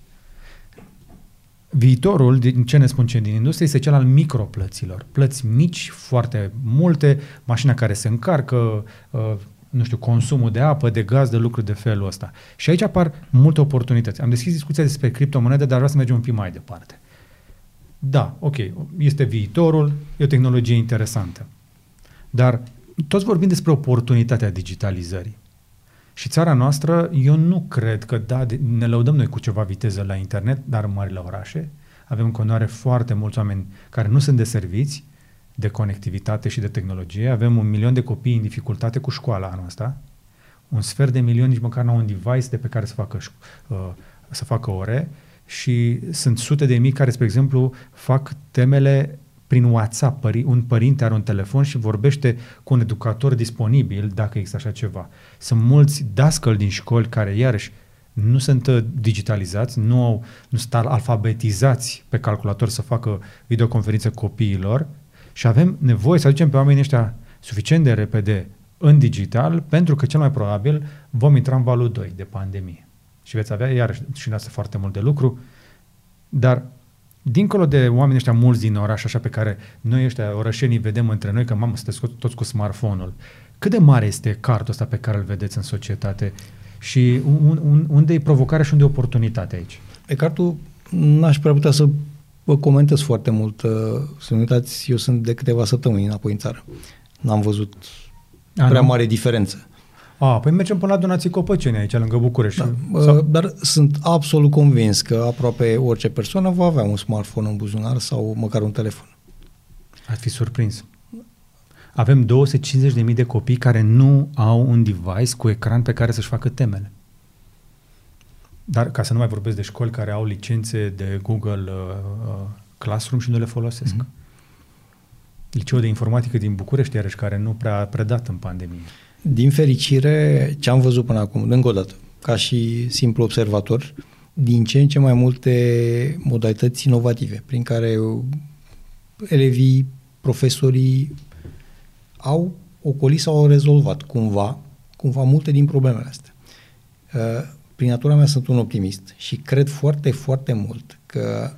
Viitorul, din ce ne spun cei din industrie, este cel al microplăților. Plăți mici, foarte multe, mașina care se încarcă, uh, nu știu, consumul de apă, de gaz, de lucruri de felul ăsta. Și aici apar multe oportunități. Am deschis discuția despre criptomonede, dar vreau să mergem un pic mai departe. Da, ok, este viitorul, e o tehnologie interesantă. Dar toți vorbim despre oportunitatea digitalizării. Și țara noastră, eu nu cred că, da, ne lăudăm noi cu ceva viteză la internet, dar în marile orașe. Avem în continuare foarte mulți oameni care nu sunt deserviți de conectivitate și de tehnologie. Avem un milion de copii în dificultate cu școala anul ăsta. Un sfert de milion nici măcar n-au un device de pe care să facă, uh, să facă ore și sunt sute de mii care, spre exemplu, fac temele prin WhatsApp. Pări, un părinte are un telefon și vorbește cu un educator disponibil dacă există așa ceva. Sunt mulți dascăl din școli care, iarăși, nu sunt uh, digitalizați, nu, au, nu sunt alfabetizați pe calculator să facă videoconferințe copiilor și avem nevoie să aducem pe oamenii ăștia suficient de repede în digital, pentru că cel mai probabil vom intra în valul 2 de pandemie. Și veți avea iarăși și în asta foarte mult de lucru, dar dincolo de oamenii ăștia mulți din oraș, așa pe care noi ăștia orășenii vedem între noi, că mamă, sunteți toți cu smartphone-ul, cât de mare este cartul ăsta pe care îl vedeți în societate și un, un, unde e provocarea și unde e oportunitatea aici? E cartul n-aș prea putea să vă comentez foarte mult. Uh, să nu uitați, eu sunt de câteva săptămâni înapoi în țară. N-am văzut A, prea nu? mare diferență. A, păi mergem până la donații copăceni aici, lângă București. Da, sau? Uh, dar sunt absolut convins că aproape orice persoană va avea un smartphone în buzunar sau măcar un telefon. Ați fi surprins. Avem 250.000 de copii care nu au un device cu ecran pe care să-și facă temele. Dar ca să nu mai vorbesc de școli care au licențe de Google uh, uh, Classroom și nu le folosesc. Mm-hmm. Liceul de informatică din București, iarăși, care nu prea a predat în pandemie. Din fericire, ce am văzut până acum, încă o dată, ca și simplu observator, din ce în ce mai multe modalități inovative prin care elevii, profesorii au ocolit sau au rezolvat cumva, cumva multe din problemele astea. Uh, prin natura mea sunt un optimist și cred foarte, foarte mult că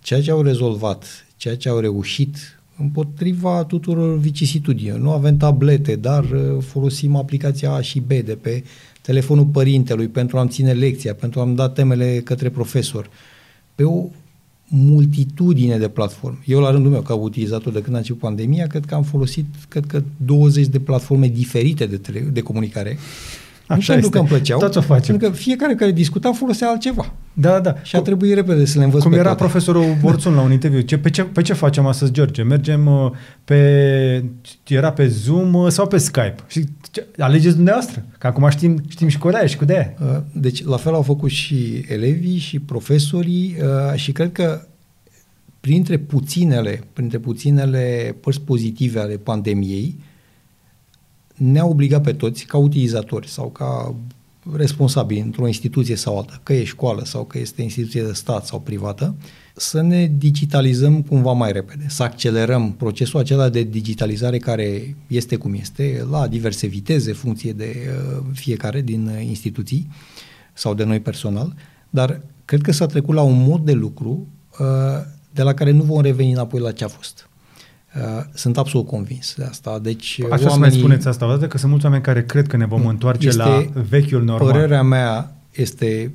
ceea ce au rezolvat, ceea ce au reușit împotriva tuturor vicisitudinilor. Nu avem tablete, dar uh, folosim aplicația A și B de pe telefonul părintelui pentru a-mi ține lecția, pentru a-mi da temele către profesor. Pe o multitudine de platforme. Eu, la rândul meu, ca utilizator de când a început pandemia, cred că am folosit, cred că 20 de platforme diferite de, tele- de comunicare Așa nu pentru că îmi plăceau, Tot o facem. pentru că fiecare care discuta folosea altceva. Da, da. Și a trebuit repede să le învăț Cum pe era toate. profesorul Borțun la un interviu. Ce, pe, ce, pe ce facem astăzi, George? Mergem uh, pe... Era pe Zoom uh, sau pe Skype? Și ce, alegeți dumneavoastră. Că acum știm, știm și cu de și cu de Uh, Deci, la fel au făcut și elevii și profesorii uh, și cred că printre puținele, printre puținele părți pozitive ale pandemiei, ne-a obligat pe toți, ca utilizatori sau ca responsabili într-o instituție sau alta, că e școală sau că este instituție de stat sau privată, să ne digitalizăm cumva mai repede, să accelerăm procesul acela de digitalizare care este cum este, la diverse viteze, funcție de uh, fiecare din uh, instituții sau de noi personal, dar cred că s-a trecut la un mod de lucru uh, de la care nu vom reveni înapoi la ce a fost. Uh, Sunt absolut convins de asta. Deci, Aș vrea să mai oamenii- spuneți asta odată, că sunt mulți oameni care cred că ne vom Nu, întoarce este- la vechiul normal. Părerea mea este,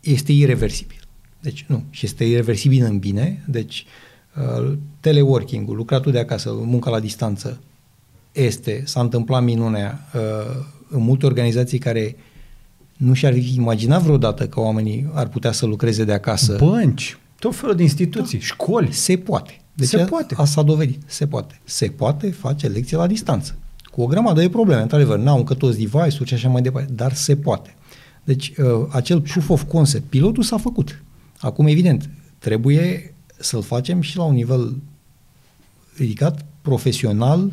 este irreversibil. Deci nu, și este irreversibil în bine. Deci uh, teleworking-ul, lucratul de acasă, munca la distanță, este, s-a întâmplat minunea uh, în multe organizații care nu și-ar fi imaginat vreodată că oamenii ar putea să lucreze de acasă. Bănci, tot felul de instituții, școli. Se poate. Deci Se a- poate. Asta s-a dovedit. Se poate. Se poate face lecție la distanță. Cu o grămadă de probleme, într-adevăr. N-au încă toți device-uri și așa mai departe, dar se poate. Deci, uh, acel proof of concept, pilotul s-a făcut. Acum, evident, trebuie să-l facem și la un nivel ridicat, profesional,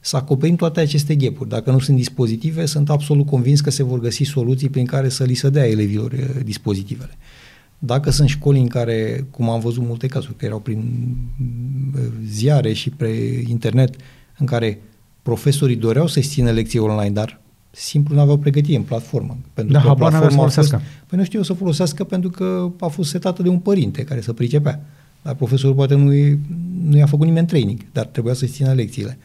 să acoperim toate aceste ghepuri. Dacă nu sunt dispozitive, sunt absolut convins că se vor găsi soluții prin care să li se dea elevilor uh, dispozitivele. Dacă sunt școli în care, cum am văzut multe cazuri, că erau prin uh, ziare și pe internet, în care profesorii doreau să-și țină lecții online, dar simplu nu aveau pregătire în platformă. Pentru Da, că habar n-aveau să platforma a fost, folosească. Păi nu știu eu să folosească pentru că a fost setată de un părinte care să pricepea. Dar profesorul poate nu, i- nu i-a făcut nimeni training, dar trebuia să-și țină lecțiile.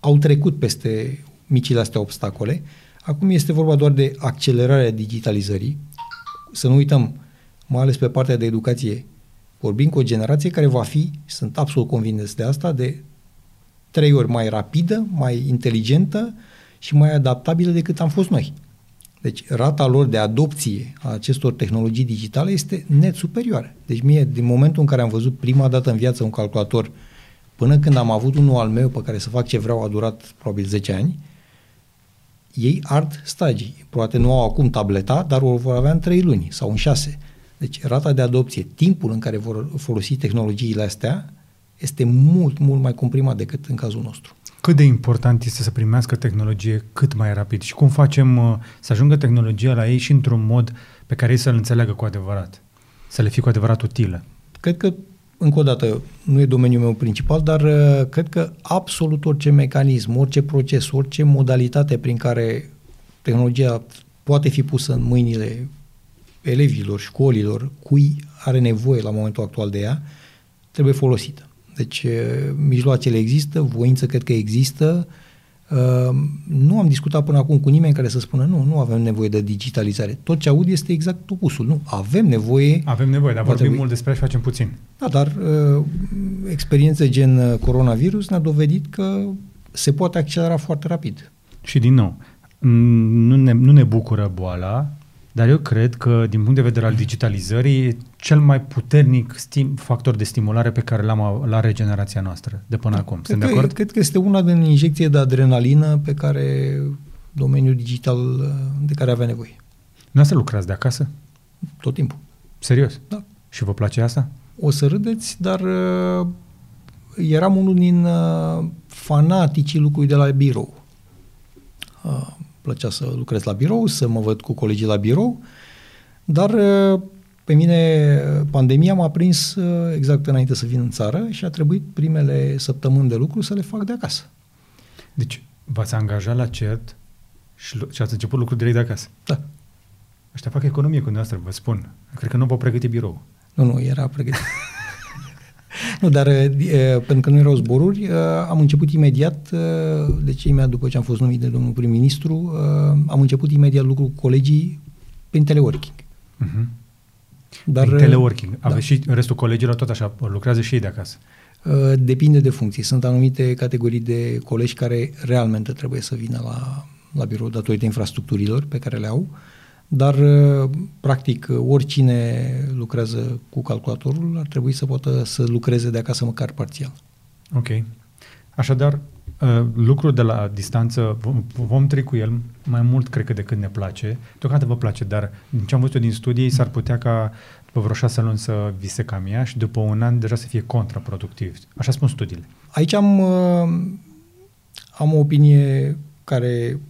Au trecut peste micile astea obstacole. Acum este vorba doar de accelerarea digitalizării. Să nu uităm, mai ales pe partea de educație, vorbim cu o generație care va fi, sunt absolut convins de asta, de trei ori mai rapidă, mai inteligentă și mai adaptabilă decât am fost noi. Deci rata lor de adopție a acestor tehnologii digitale este net superioară. Deci mie, din momentul în care am văzut prima dată în viață un calculator, până când am avut unul al meu pe care să fac ce vreau, a durat probabil 10 ani, ei ard stagii. Poate nu au acum tableta, dar o vor avea în 3 luni sau în 6. Deci rata de adopție, timpul în care vor folosi tehnologiile astea, este mult, mult mai comprimat decât în cazul nostru. Cât de important este să primească tehnologie cât mai rapid și cum facem uh, să ajungă tehnologia la ei și într-un mod pe care ei să-l înțeleagă cu adevărat, să le fie cu adevărat utilă? Cred că, încă o dată, nu e domeniul meu principal, dar uh, cred că absolut orice mecanism, orice proces, orice modalitate prin care tehnologia poate fi pusă în mâinile elevilor, școlilor, cui are nevoie la momentul actual de ea, trebuie folosită. Deci mijloacele există, voință cred că există. Nu am discutat până acum cu nimeni care să spună nu, nu avem nevoie de digitalizare. Tot ce aud este exact opusul. Nu, avem nevoie. Avem nevoie, dar vorbim trebui. mult despre și facem puțin. Da, dar experiențe gen coronavirus ne-a dovedit că se poate accelera foarte rapid. Și din nou, nu ne, nu ne bucură boala, dar eu cred că, din punct de vedere al digitalizării, cel mai puternic stim, factor de stimulare pe care l-am la regenerația noastră de până acum. Sunt de acord? Cred că este una din injecție de adrenalină pe care domeniul digital de care avea nevoie. Nu să lucrați de acasă? Tot timpul. Serios? Da. Și vă place asta? O să râdeți, dar uh, eram unul din uh, fanaticii lucrului de la birou. Uh, plăcea să lucrez la birou, să mă văd cu colegii la birou, dar pe mine pandemia m-a prins exact înainte să vin în țară și a trebuit primele săptămâni de lucru să le fac de acasă. Deci v-ați angajat la CERT și, și ați început lucrul direct de acasă? Da. Ăștia fac economie cu dumneavoastră, vă spun. Cred că nu v-au pregătit birou. Nu, nu, era pregătit. nu, dar e, pentru că nu erau zboruri, am început imediat, deci imediat după ce am fost numit de domnul prim-ministru, am început imediat lucru cu colegii prin teleworking. Uh-huh. Dar, prin teleworking. Da. Aveți și restul colegilor tot așa, lucrează și ei de acasă. Depinde de funcții. Sunt anumite categorii de colegi care realmente trebuie să vină la, la birou datorită infrastructurilor pe care le au. Uh, dar, uh, practic, oricine lucrează cu calculatorul ar trebui să poată să lucreze de acasă măcar parțial. Ok. Așadar, uh, lucrul de la distanță, vom, vom trece cu el mai mult, cred că, decât ne place. Deocamdată vă place, dar din ce am văzut eu din studii, s-ar putea ca după vreo șase luni să vi se cam ia și după un an deja să fie contraproductiv. Așa spun studiile. Aici am, uh, am o opinie care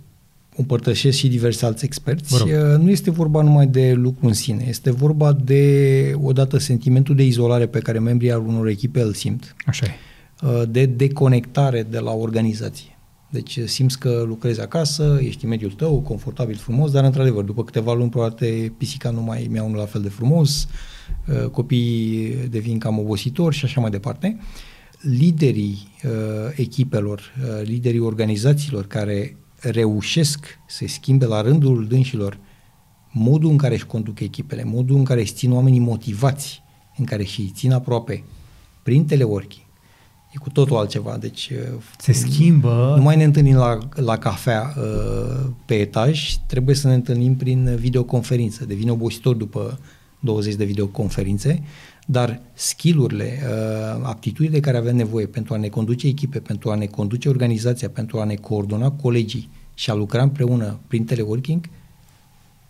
împărtășesc și diversi alți experți, nu este vorba numai de lucru în sine, este vorba de, odată, sentimentul de izolare pe care membrii al unor echipe îl simt. Așa e. Uh, de deconectare de la organizație. Deci simți că lucrezi acasă, ești în mediul tău, confortabil, frumos, dar într-adevăr, după câteva luni, poate pisica nu mai mi-a unul la fel de frumos, uh, copiii devin cam obositori și așa mai departe. Liderii uh, echipelor, liderii organizațiilor care reușesc să schimbe la rândul dânșilor modul în care își conduc echipele, modul în care își țin oamenii motivați, în care și țin aproape prin teleworking, e cu totul altceva. Deci uh, se schimbă. Nu mai ne întâlnim la, la cafea uh, pe etaj, trebuie să ne întâlnim prin videoconferință. Devine obositor după 20 de videoconferințe, dar skillurile, uh, aptitudinile de care avem nevoie pentru a ne conduce echipe, pentru a ne conduce organizația, pentru a ne coordona colegii și a lucra împreună prin teleworking,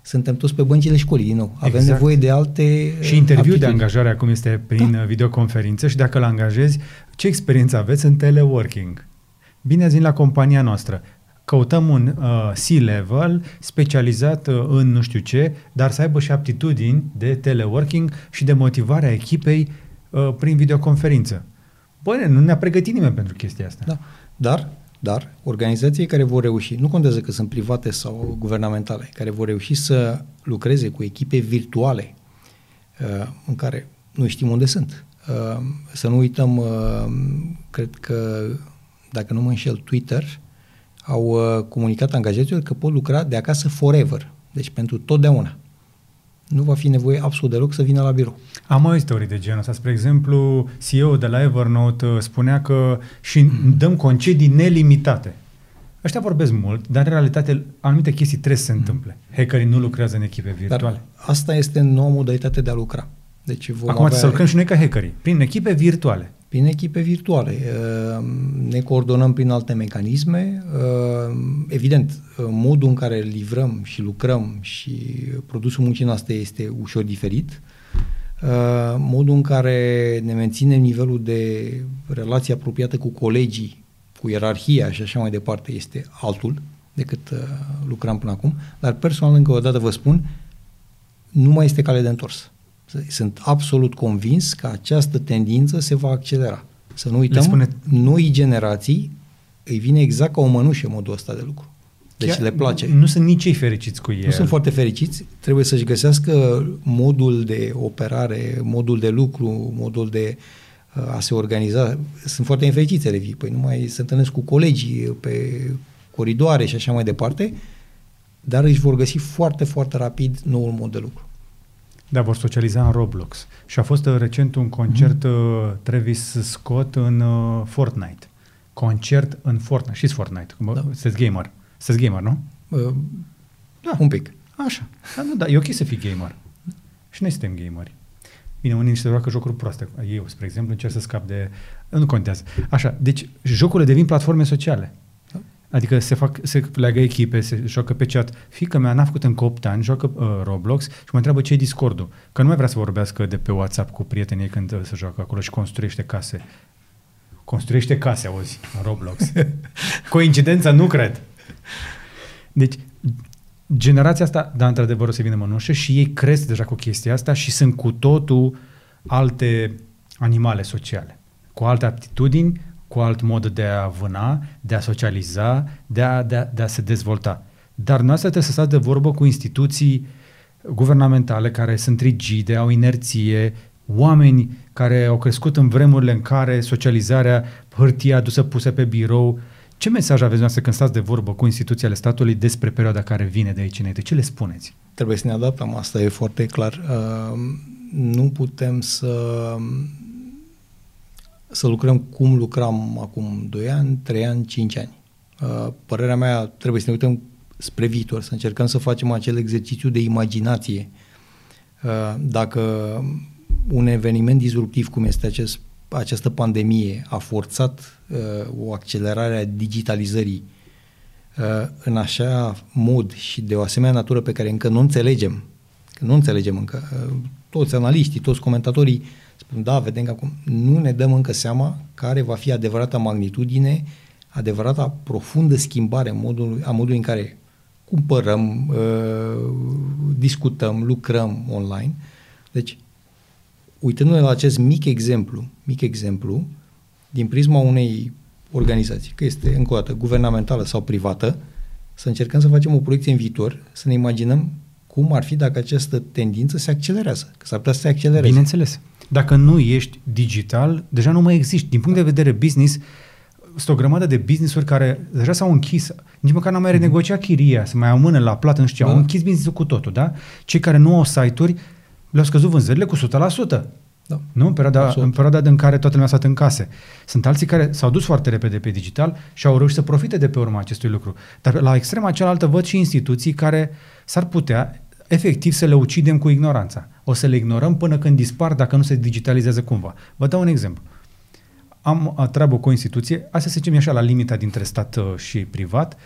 suntem toți pe băncile școlii din nou. Avem exact. nevoie de alte Și interviu de angajare acum este prin da. videoconferință și dacă îl angajezi, ce experiență aveți în teleworking? Bine ați venit la compania noastră căutăm un uh, C-level specializat uh, în nu știu ce, dar să aibă și aptitudini de teleworking și de motivare a echipei uh, prin videoconferință. Băi, nu ne-a pregătit nimeni pentru chestia asta. Da. Dar, dar, organizații care vor reuși, nu contează că sunt private sau guvernamentale, care vor reuși să lucreze cu echipe virtuale uh, în care nu știm unde sunt. Uh, să nu uităm, uh, cred că, dacă nu mă înșel, Twitter au uh, comunicat angajaților că pot lucra de acasă forever, deci pentru totdeauna. Nu va fi nevoie absolut deloc să vină la birou. Am mai teorii de genul ăsta. Spre exemplu, CEO de la Evernote uh, spunea că și dăm concedii nelimitate. Ăștia vorbesc mult, dar în realitate anumite chestii trebuie să se întâmple. Hackerii nu lucrează în echipe virtuale. Dar asta este noua modalitate de a lucra. Deci vom Acum avea... să lucrăm și noi ca hackerii, prin echipe virtuale. Prin echipe virtuale. Uh, ne coordonăm prin alte mecanisme. Uh, evident, uh, modul în care livrăm și lucrăm și produsul muncii noastre este ușor diferit. Modul în care ne menținem nivelul de relație apropiată cu colegii, cu ierarhia și așa mai departe este altul decât lucram până acum. Dar personal, încă o dată vă spun, nu mai este cale de întors. Sunt absolut convins că această tendință se va accelera. Să nu uităm, spune... noi generații îi vine exact ca o mănușă modul ăsta de lucru. Deci Chiar le place. Nu sunt nici ei fericiți cu el. Nu sunt foarte fericiți. Trebuie să-și găsească modul de operare, modul de lucru, modul de uh, a se organiza. Sunt foarte infericiți elevii. Păi nu mai se întâlnesc cu colegii pe coridoare și așa mai departe, dar își vor găsi foarte, foarte rapid noul mod de lucru. Da, vor socializa în Roblox. Și a fost uh, recent un concert mm-hmm. Travis Scott în uh, Fortnite. Concert în Fortnite. Știți Fortnite? Da. Sunteți gamer. Sunteți gamer, nu? Uh, da. Un pic. Așa. Da, nu, da, e ok să fii gamer. Și noi suntem gameri. Bine, unii se joacă jocuri proaste. Eu, spre exemplu, încerc să scap de... Nu contează. Așa, deci jocurile devin platforme sociale. Adică se, fac, se leagă echipe, se joacă pe chat. Fica mea n-a făcut încă 8 ani, joacă uh, Roblox și mă întreabă ce e Discord-ul. Că nu mai vrea să vorbească de pe WhatsApp cu prietenii când uh, se joacă acolo și construiește case. Construiește case, auzi, în Roblox. Coincidența? Nu cred. Deci, generația asta, da, într-adevăr, o să vină mănușă și ei cresc deja cu chestia asta și sunt cu totul alte animale sociale, cu alte aptitudini, cu alt mod de a vâna, de a socializa, de a, de a, de a se dezvolta. Dar noastră trebuie să stați de vorbă cu instituții guvernamentale care sunt rigide, au inerție, oameni care au crescut în vremurile în care socializarea, hârtia adusă pusă pe birou. Ce mesaj aveți noastră când stați de vorbă cu instituții ale statului despre perioada care vine de aici înainte? Ce le spuneți? Trebuie să ne adaptăm, asta e foarte clar. Uh, nu putem să să lucrăm cum lucram acum 2 ani, 3 ani, 5 ani. Uh, părerea mea, trebuie să ne uităm spre viitor, să încercăm să facem acel exercițiu de imaginație. Uh, dacă un eveniment disruptiv cum este acest, această pandemie a forțat uh, o accelerare a digitalizării în așa mod și de o asemenea natură pe care încă nu înțelegem, că nu înțelegem încă, toți analiștii, toți comentatorii Spun, da, vedem că acum nu ne dăm încă seama care va fi adevărata magnitudine, adevărata profundă schimbare a modului, a modului în care cumpărăm, uh, discutăm, lucrăm online. Deci, uitându-ne la acest mic exemplu, mic exemplu, din prisma unei organizații, că este, încă o dată, guvernamentală sau privată, să încercăm să facem o proiecție în viitor, să ne imaginăm cum ar fi dacă această tendință se accelerează, că s-ar putea să se accelereze. Bineînțeles. Dacă nu ești digital, deja nu mai existi. Din punct de vedere business, sunt o grămadă de business-uri care deja s-au închis, nici măcar n-au mai mhm. renegociat chiria, să mai amână la plată, nu știu ce, da. au închis business-ul cu totul, da? Cei care nu au site-uri le-au scăzut vânzările cu 100%. Da. Nu? În perioada, în perioada în care toată lumea a stat în case. Sunt alții care s-au dus foarte repede pe digital și au reușit să profite de pe urma acestui lucru. Dar la extrema cealaltă văd și instituții care s-ar putea efectiv să le ucidem cu ignoranța. O să le ignorăm până când dispar dacă nu se digitalizează cumva. Vă dau un exemplu. Am treabă cu o instituție, asta se zicem așa la limita dintre stat uh, și privat,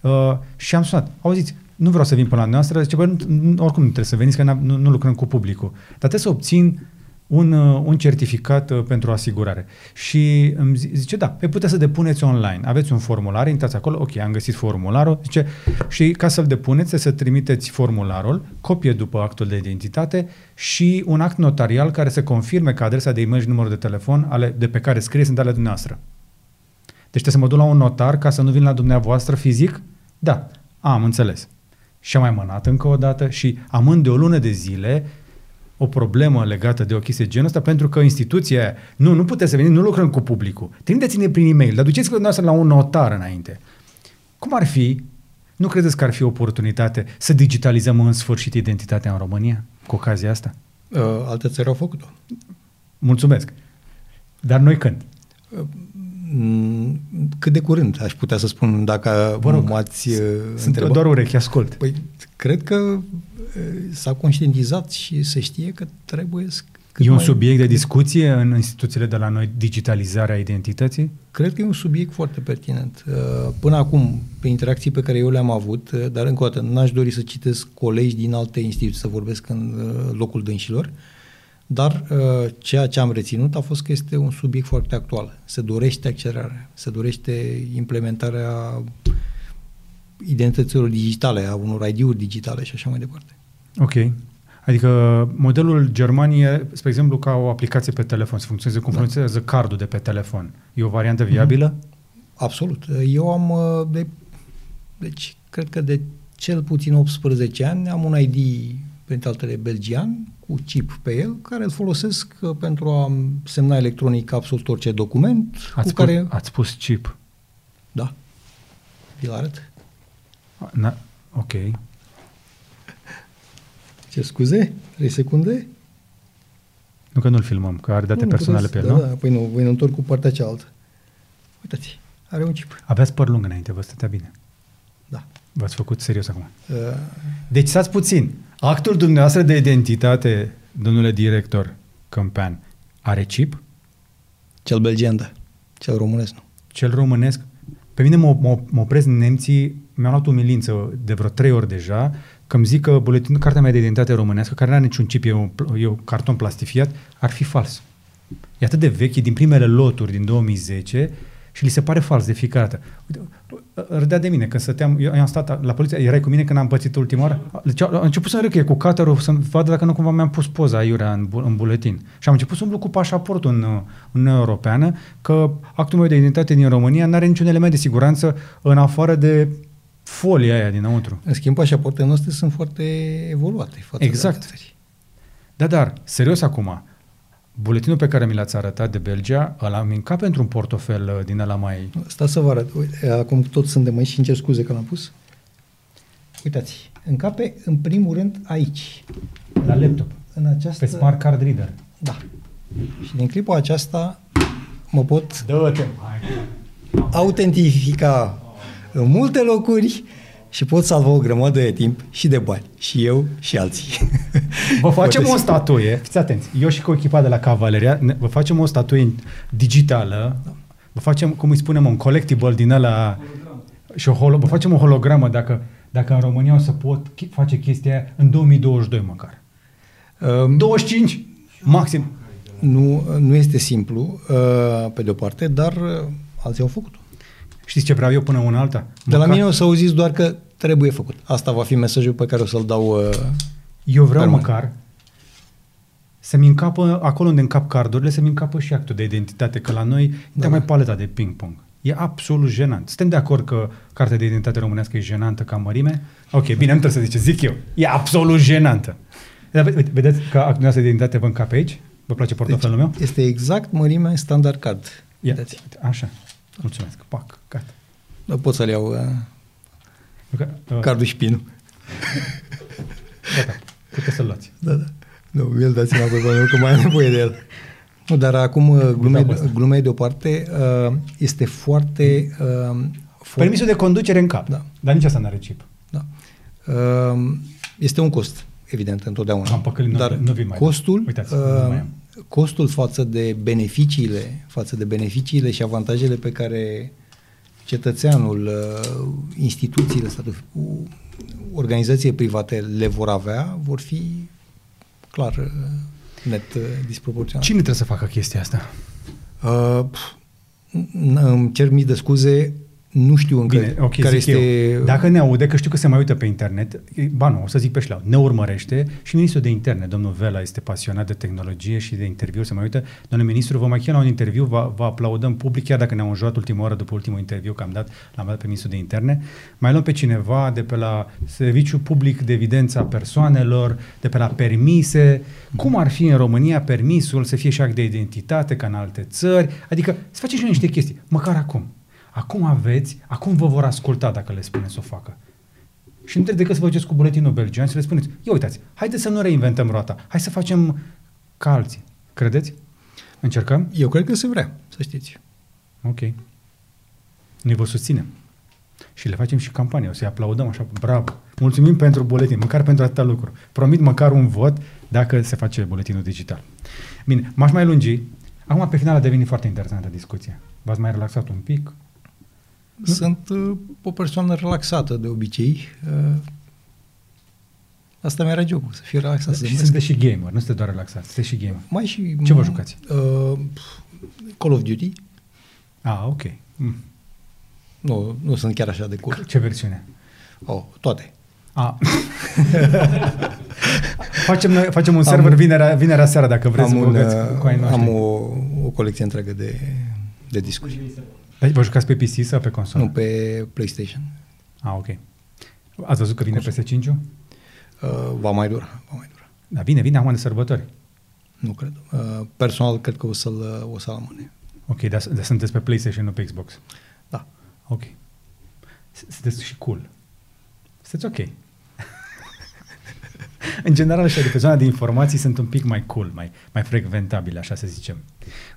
uh, și am sunat. Auziți, nu vreau să vin până la noastră, zice, bă, oricum nu trebuie să veniți, că nu, nu lucrăm cu publicul. Dar trebuie să obțin un, uh, un certificat uh, pentru asigurare. Și îmi zice, da, pe puteți să depuneți online. Aveți un formular, intrați acolo, ok, am găsit formularul, zice, și ca să-l depuneți, să trimiteți formularul, copie după actul de identitate și un act notarial care să confirme că adresa de e-mail și numărul de telefon ale, de pe care scrie sunt ale dumneavoastră. Deci trebuie să mă duc la un notar ca să nu vin la dumneavoastră fizic? Da, am înțeles. Și am mai mânat încă o dată și amând de o lună de zile o problemă legată de o chestie genul ăsta, pentru că instituția nu, nu puteți să veniți, nu lucrăm cu publicul. Trimiteți-ne prin e-mail, dar duceți-vă dumneavoastră la un notar înainte. Cum ar fi, nu credeți că ar fi o oportunitate să digitalizăm în sfârșit identitatea în România cu ocazia asta? Uh, alte țări au făcut-o. Mulțumesc. Dar noi când? Mm, Cât de curând, aș putea să spun, dacă Vă rog, m-ați uh, Sunt întrebat. doar urechi, ascult. Păi, cred că uh, s-a conștientizat și se știe că trebuie să... cât E un mai- subiect de discuție în instituțiile de la noi, digitalizarea identității? Cred că e un subiect foarte pertinent. Uh, Până acum, pe interacții pe care eu le-am avut, uh, dar încă o dată, n-aș dori să citesc colegi din alte instituții, să vorbesc în uh, locul dânșilor, dar uh, ceea ce am reținut a fost că este un subiect foarte actual. Se dorește accelerarea, se dorește implementarea identităților digitale, a unor ID-uri digitale și așa mai departe. Ok. Adică modelul Germaniei, e, spre exemplu, ca o aplicație pe telefon, să funcționeze cum Da. funcționează cardul de pe telefon. E o variantă viabilă? Absolut. Eu am, uh, de, deci, cred că de cel puțin 18 ani am un ID, printre altele, belgian, cu chip pe el, care îl folosesc uh, pentru a semna electronic absolut orice document, Ați, cu care... pus, ați pus chip. Da. Vi-l arăt? Na, ok. Ce scuze? 3 secunde? Nu că nu-l filmăm, că are date Nu, nu personale puteți- pe el, da, nu? Da, păi nu, voi ne întorc cu partea cealaltă. Uitați, are un chip. Aveați păr lung înainte, vă stătea bine. Da. V-ați făcut serios acum. Uh, Deci stați puțin. Actul dumneavoastră de identitate, domnule director Câmpean, are chip? cel belgian, da. Cel românesc, nu. Cel românesc? Pe mine mă, mă, mă opresc nemții, mi-au luat umilință de vreo trei ori deja, că îmi zic că buletinul, cartea mea de identitate românească, care nu are niciun chip, e un, pl- e un carton plastifiat, ar fi fals. E atât de vechi, e din primele loturi din 2010 și li se pare fals de fiecare dată. Uite, râdea de mine când stăteam, eu am stat la poliție, erai cu mine când am pățit ultima oară, deci a început să râd că e cu caterul, să vadă dacă nu cumva mi-am pus poza aiurea în, bu- în buletin. Și am început să umblu cu pașaportul în, în Uniunea Europeană, că actul meu de identitate din România nu are niciun element de siguranță în afară de folia aia dinăuntru. În schimb, pașapoartele noastre sunt foarte evoluate față Exact. de alte țări. Da, dar, serios acum, buletinul pe care mi l-ați arătat de Belgia, îl am mincat pentru un portofel uh, din ăla mai... Stați să vă arăt. Uite, acum toți suntem aici și îmi cer scuze că l-am pus. Uitați, încape în primul rând aici, La laptop. în această... Pe Smart Card Reader. Da. Și din clipa aceasta mă pot Dă-te! autentifica în multe locuri și pot salva o grămadă de timp și de bani. Și eu și alții. Vă facem Puteți- o statuie, fiți atenți, eu și cu echipa de la Cavaleria, ne- vă facem o statuie digitală, vă facem, cum îi spunem, un collectible din ăla și o holo, vă facem o hologramă dacă, dacă în România o să pot chi- face chestia aia în 2022 măcar. Um, 25 maxim. nu, nu este simplu, uh, pe de-o parte, dar uh, alții au făcut-o. Știți ce vreau eu până una alta? De la Măcar- mine o să auziți doar că trebuie făcut. Asta va fi mesajul pe care o să-l dau uh, Eu vreau Permanent. măcar să-mi încapă, acolo unde încap cardurile, să-mi încapă și actul de identitate, că la noi da. Da. e mai paleta de ping-pong. E absolut jenant. Suntem de acord că cartea de identitate românească e jenantă ca mărime? Ok, bine, nu trebuie să ziceți, zic eu. E absolut jenantă. Dar ve- ve- vedeți că actul de identitate vă încape aici? Vă place portofelul meu? Este exact mărimea standard card. Ia, Uitați. uite, așa. Mulțumesc. Pac, gata. Da, pot să-l iau uh, Că- uh, cardul și pinul. Gata. Puteți să-l luați. Da, da. Nu, mi-l dați înapoi, pentru că mai am nevoie de el. Nu, dar acum, uh, glumei, pe ăsta. glumei deoparte, uh, este foarte... Uh, foarte Permisul de conducere în cap. Da. Dar nici asta nu are chip. Da. Uh, este un cost, evident, întotdeauna. Am păcălit, nu- Dar nu vin mai costul, Uitați, nu uh, mai am. Costul față de beneficiile, față de beneficiile și avantajele pe care cetățeanul, uh, instituțiile, statul, u- organizațiile private le vor avea, vor fi clar uh, net uh, disproporționate. Cine trebuie să facă chestia asta? Uh, pf, n- îmi cer mii de scuze, nu știu încă Bine, ok, care zic este... eu. Dacă ne aude, că știu că se mai uită pe internet, ba nu, o să zic pe șleau, ne urmărește și ministrul de interne, domnul Vela, este pasionat de tehnologie și de interviuri, se mai uită. Domnule ministru, vă mai chem la un interviu, vă, vă aplaudăm public, chiar dacă ne-am înjurat ultima oară după ultimul interviu că am dat, l-am dat pe ministrul de interne. Mai luăm pe cineva de pe la Serviciul Public de Evidență a Persoanelor, de pe la permise. Cum ar fi în România permisul să fie și act de identitate ca în alte țări? Adică să facem și noi niște chestii, măcar acum. Acum aveți, acum vă vor asculta dacă le spuneți să o facă. Și nu trebuie decât să vă duceți cu buletinul belgian și să le spuneți, ia uitați, haideți să nu reinventăm roata, hai să facem ca alții. Credeți? Încercăm? Eu cred că se vrea, să știți. Ok. Noi vă susținem. Și le facem și campanie, o să-i aplaudăm așa, bravo. Mulțumim pentru buletin, măcar pentru atâta lucru. Promit măcar un vot dacă se face buletinul digital. Bine, m-aș mai lungi. Acum, pe final, a devenit foarte interesantă discuția. V-ați mai relaxat un pic? Sunt uh, o persoană relaxată de obicei. Uh, asta mi-era jocul, să fiu relaxat. Să și sunteți și gamer, nu sunteți doar relaxat, sunteți și gamer. Mai și... Ce vă jucați? Uh, Call of Duty. Ah, ok. Mm. Nu, nu sunt chiar așa de cool. Ce versiune? Oh, toate. Ah. facem, noi, facem un server am, vinerea, vinerea seara dacă vreți am să vă cu ai noștri. Am o, o colecție întreagă de, de discuri. Deci vă jucați pe PC sau pe consolă? Nu, pe PlayStation. Ah, ok. Ați văzut că vine PS5-ul? Uh, va mai dura, va mai dura. Da, vine, vine acum de sărbători. Nu cred. Uh, personal, cred că o să-l, o să amâne. Ok, dar, dar sunteți pe PlayStation, nu pe Xbox? Da. Ok. Sunteți și cool. Sunteți ok. în general, așa, de pe zona de informații sunt un pic mai cool, mai, mai frecventabile, așa să zicem.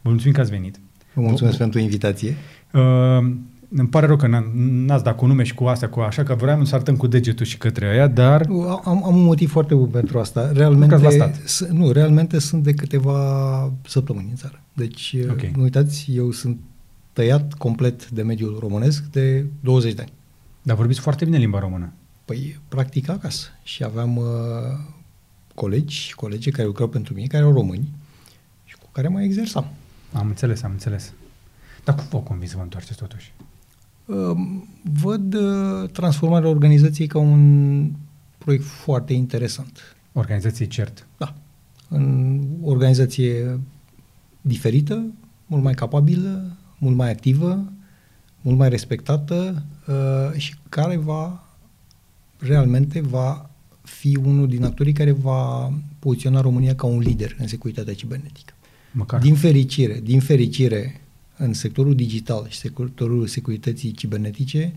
Vă mulțumim că ați venit. Vă mulțumesc pentru invitație. Uh, îmi pare rău că n-ați dat cu nume și cu astea, cu așa, că vreau să arătăm cu degetul și către aia, dar... Am, am un motiv foarte bun pentru asta. Realmente, s- nu, realmente sunt de câteva săptămâni în țară. Deci, okay. nu uitați, eu sunt tăiat complet de mediul românesc de 20 de ani. Dar vorbiți foarte bine limba română. Păi, practic acasă. Și aveam uh, colegi și colegi care lucrau pentru mine, care erau români și cu care mai exersam. Am înțeles, am înțeles. Dar cum vă convins să vă întoarceți totuși? Uh, văd uh, transformarea organizației ca un proiect foarte interesant. Organizație CERT? Da. În organizație diferită, mult mai capabilă, mult mai activă, mult mai respectată uh, și care va realmente va fi unul din actorii care va poziționa România ca un lider în securitatea cibernetică. Măcar. Din fericire, din fericire, în sectorul digital și sectorul securității cibernetice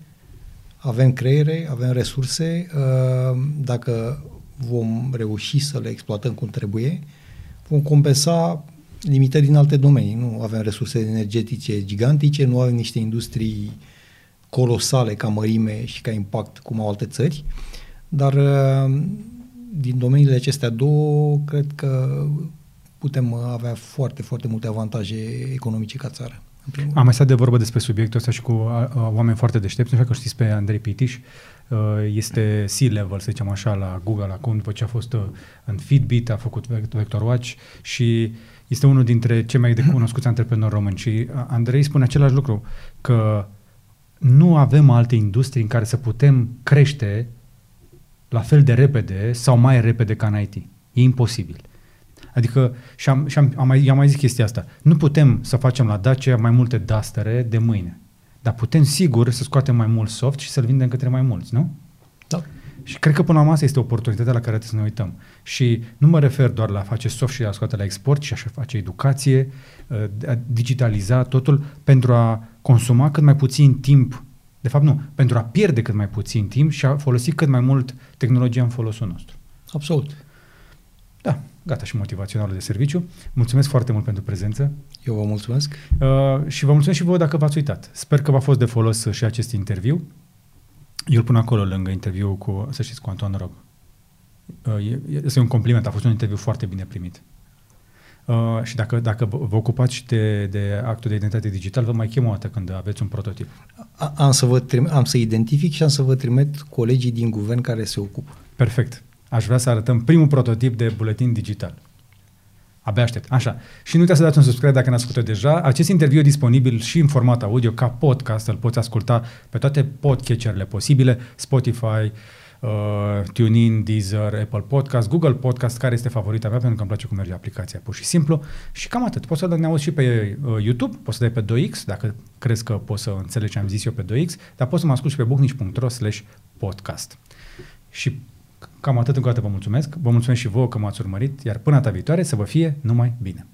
avem creiere, avem resurse, uh, dacă vom reuși să le exploatăm cum trebuie, vom compensa limitări din alte domenii. Nu avem resurse energetice gigantice, nu avem niște industrii colosale ca mărime și ca impact cum au alte țări, dar uh, din domeniile acestea două, cred că putem avea foarte, foarte multe avantaje economice ca țară. Am mai stat de vorbă despre subiectul ăsta și cu a, a, oameni foarte deștepți. Nu știu că știți pe Andrei Pitiș. Uh, este C-level, să zicem așa, la Google acum, după ce a fost uh, în Fitbit, a făcut Vector Watch și este unul dintre cei mai de cunoscuți antreprenori români. Și uh, Andrei spune același lucru, că nu avem alte industrii în care să putem crește la fel de repede sau mai repede ca în IT. E imposibil. Adică, și am, și am, am mai, am mai zis chestia asta, nu putem să facem la Dacia mai multe dastere de mâine, dar putem sigur să scoatem mai mult soft și să-l vindem către mai mulți, nu? Da. Și cred că până la masă este oportunitatea la care trebuie să ne uităm. Și nu mă refer doar la face soft și a scoate la export, ci a face educație, a digitaliza totul pentru a consuma cât mai puțin timp de fapt, nu. Pentru a pierde cât mai puțin timp și a folosi cât mai mult tehnologia în folosul nostru. Absolut. Da, gata și motivaționalul de serviciu. Mulțumesc foarte mult pentru prezență. Eu vă mulțumesc. Uh, și vă mulțumesc și vouă dacă v-ați uitat. Sper că v-a fost de folos și acest interviu. Eu îl pun acolo lângă interviu cu, să știți, cu Antoan Rog. Uh, este un compliment, a fost un interviu foarte bine primit. Uh, și dacă, dacă vă ocupați și de, de actul de identitate digital, vă mai chem o dată când aveți un prototip. A, am, să vă trim, am să identific și am să vă trimit colegii din guvern care se ocupă. Perfect. Aș vrea să arătăm primul prototip de buletin digital. Abia aștept. Așa. Și nu uitați să dați un subscribe dacă n-ați făcut deja. Acest interviu e disponibil și în format audio ca podcast. Îl poți asculta pe toate podcatcherele posibile. Spotify, uh, TuneIn, Deezer, Apple Podcast, Google Podcast, care este favorita mea pentru că îmi place cum merge aplicația, pur și simplu. Și cam atât. Poți să ne auzi și pe uh, YouTube, poți să dai pe 2X, dacă crezi că poți să înțelegi ce am zis eu pe 2X, dar poți să mă asculti și pe bucnici.ro slash podcast. Și cam atât încă o dată vă mulțumesc. Vă mulțumesc și vouă că m-ați urmărit, iar până data viitoare să vă fie numai bine.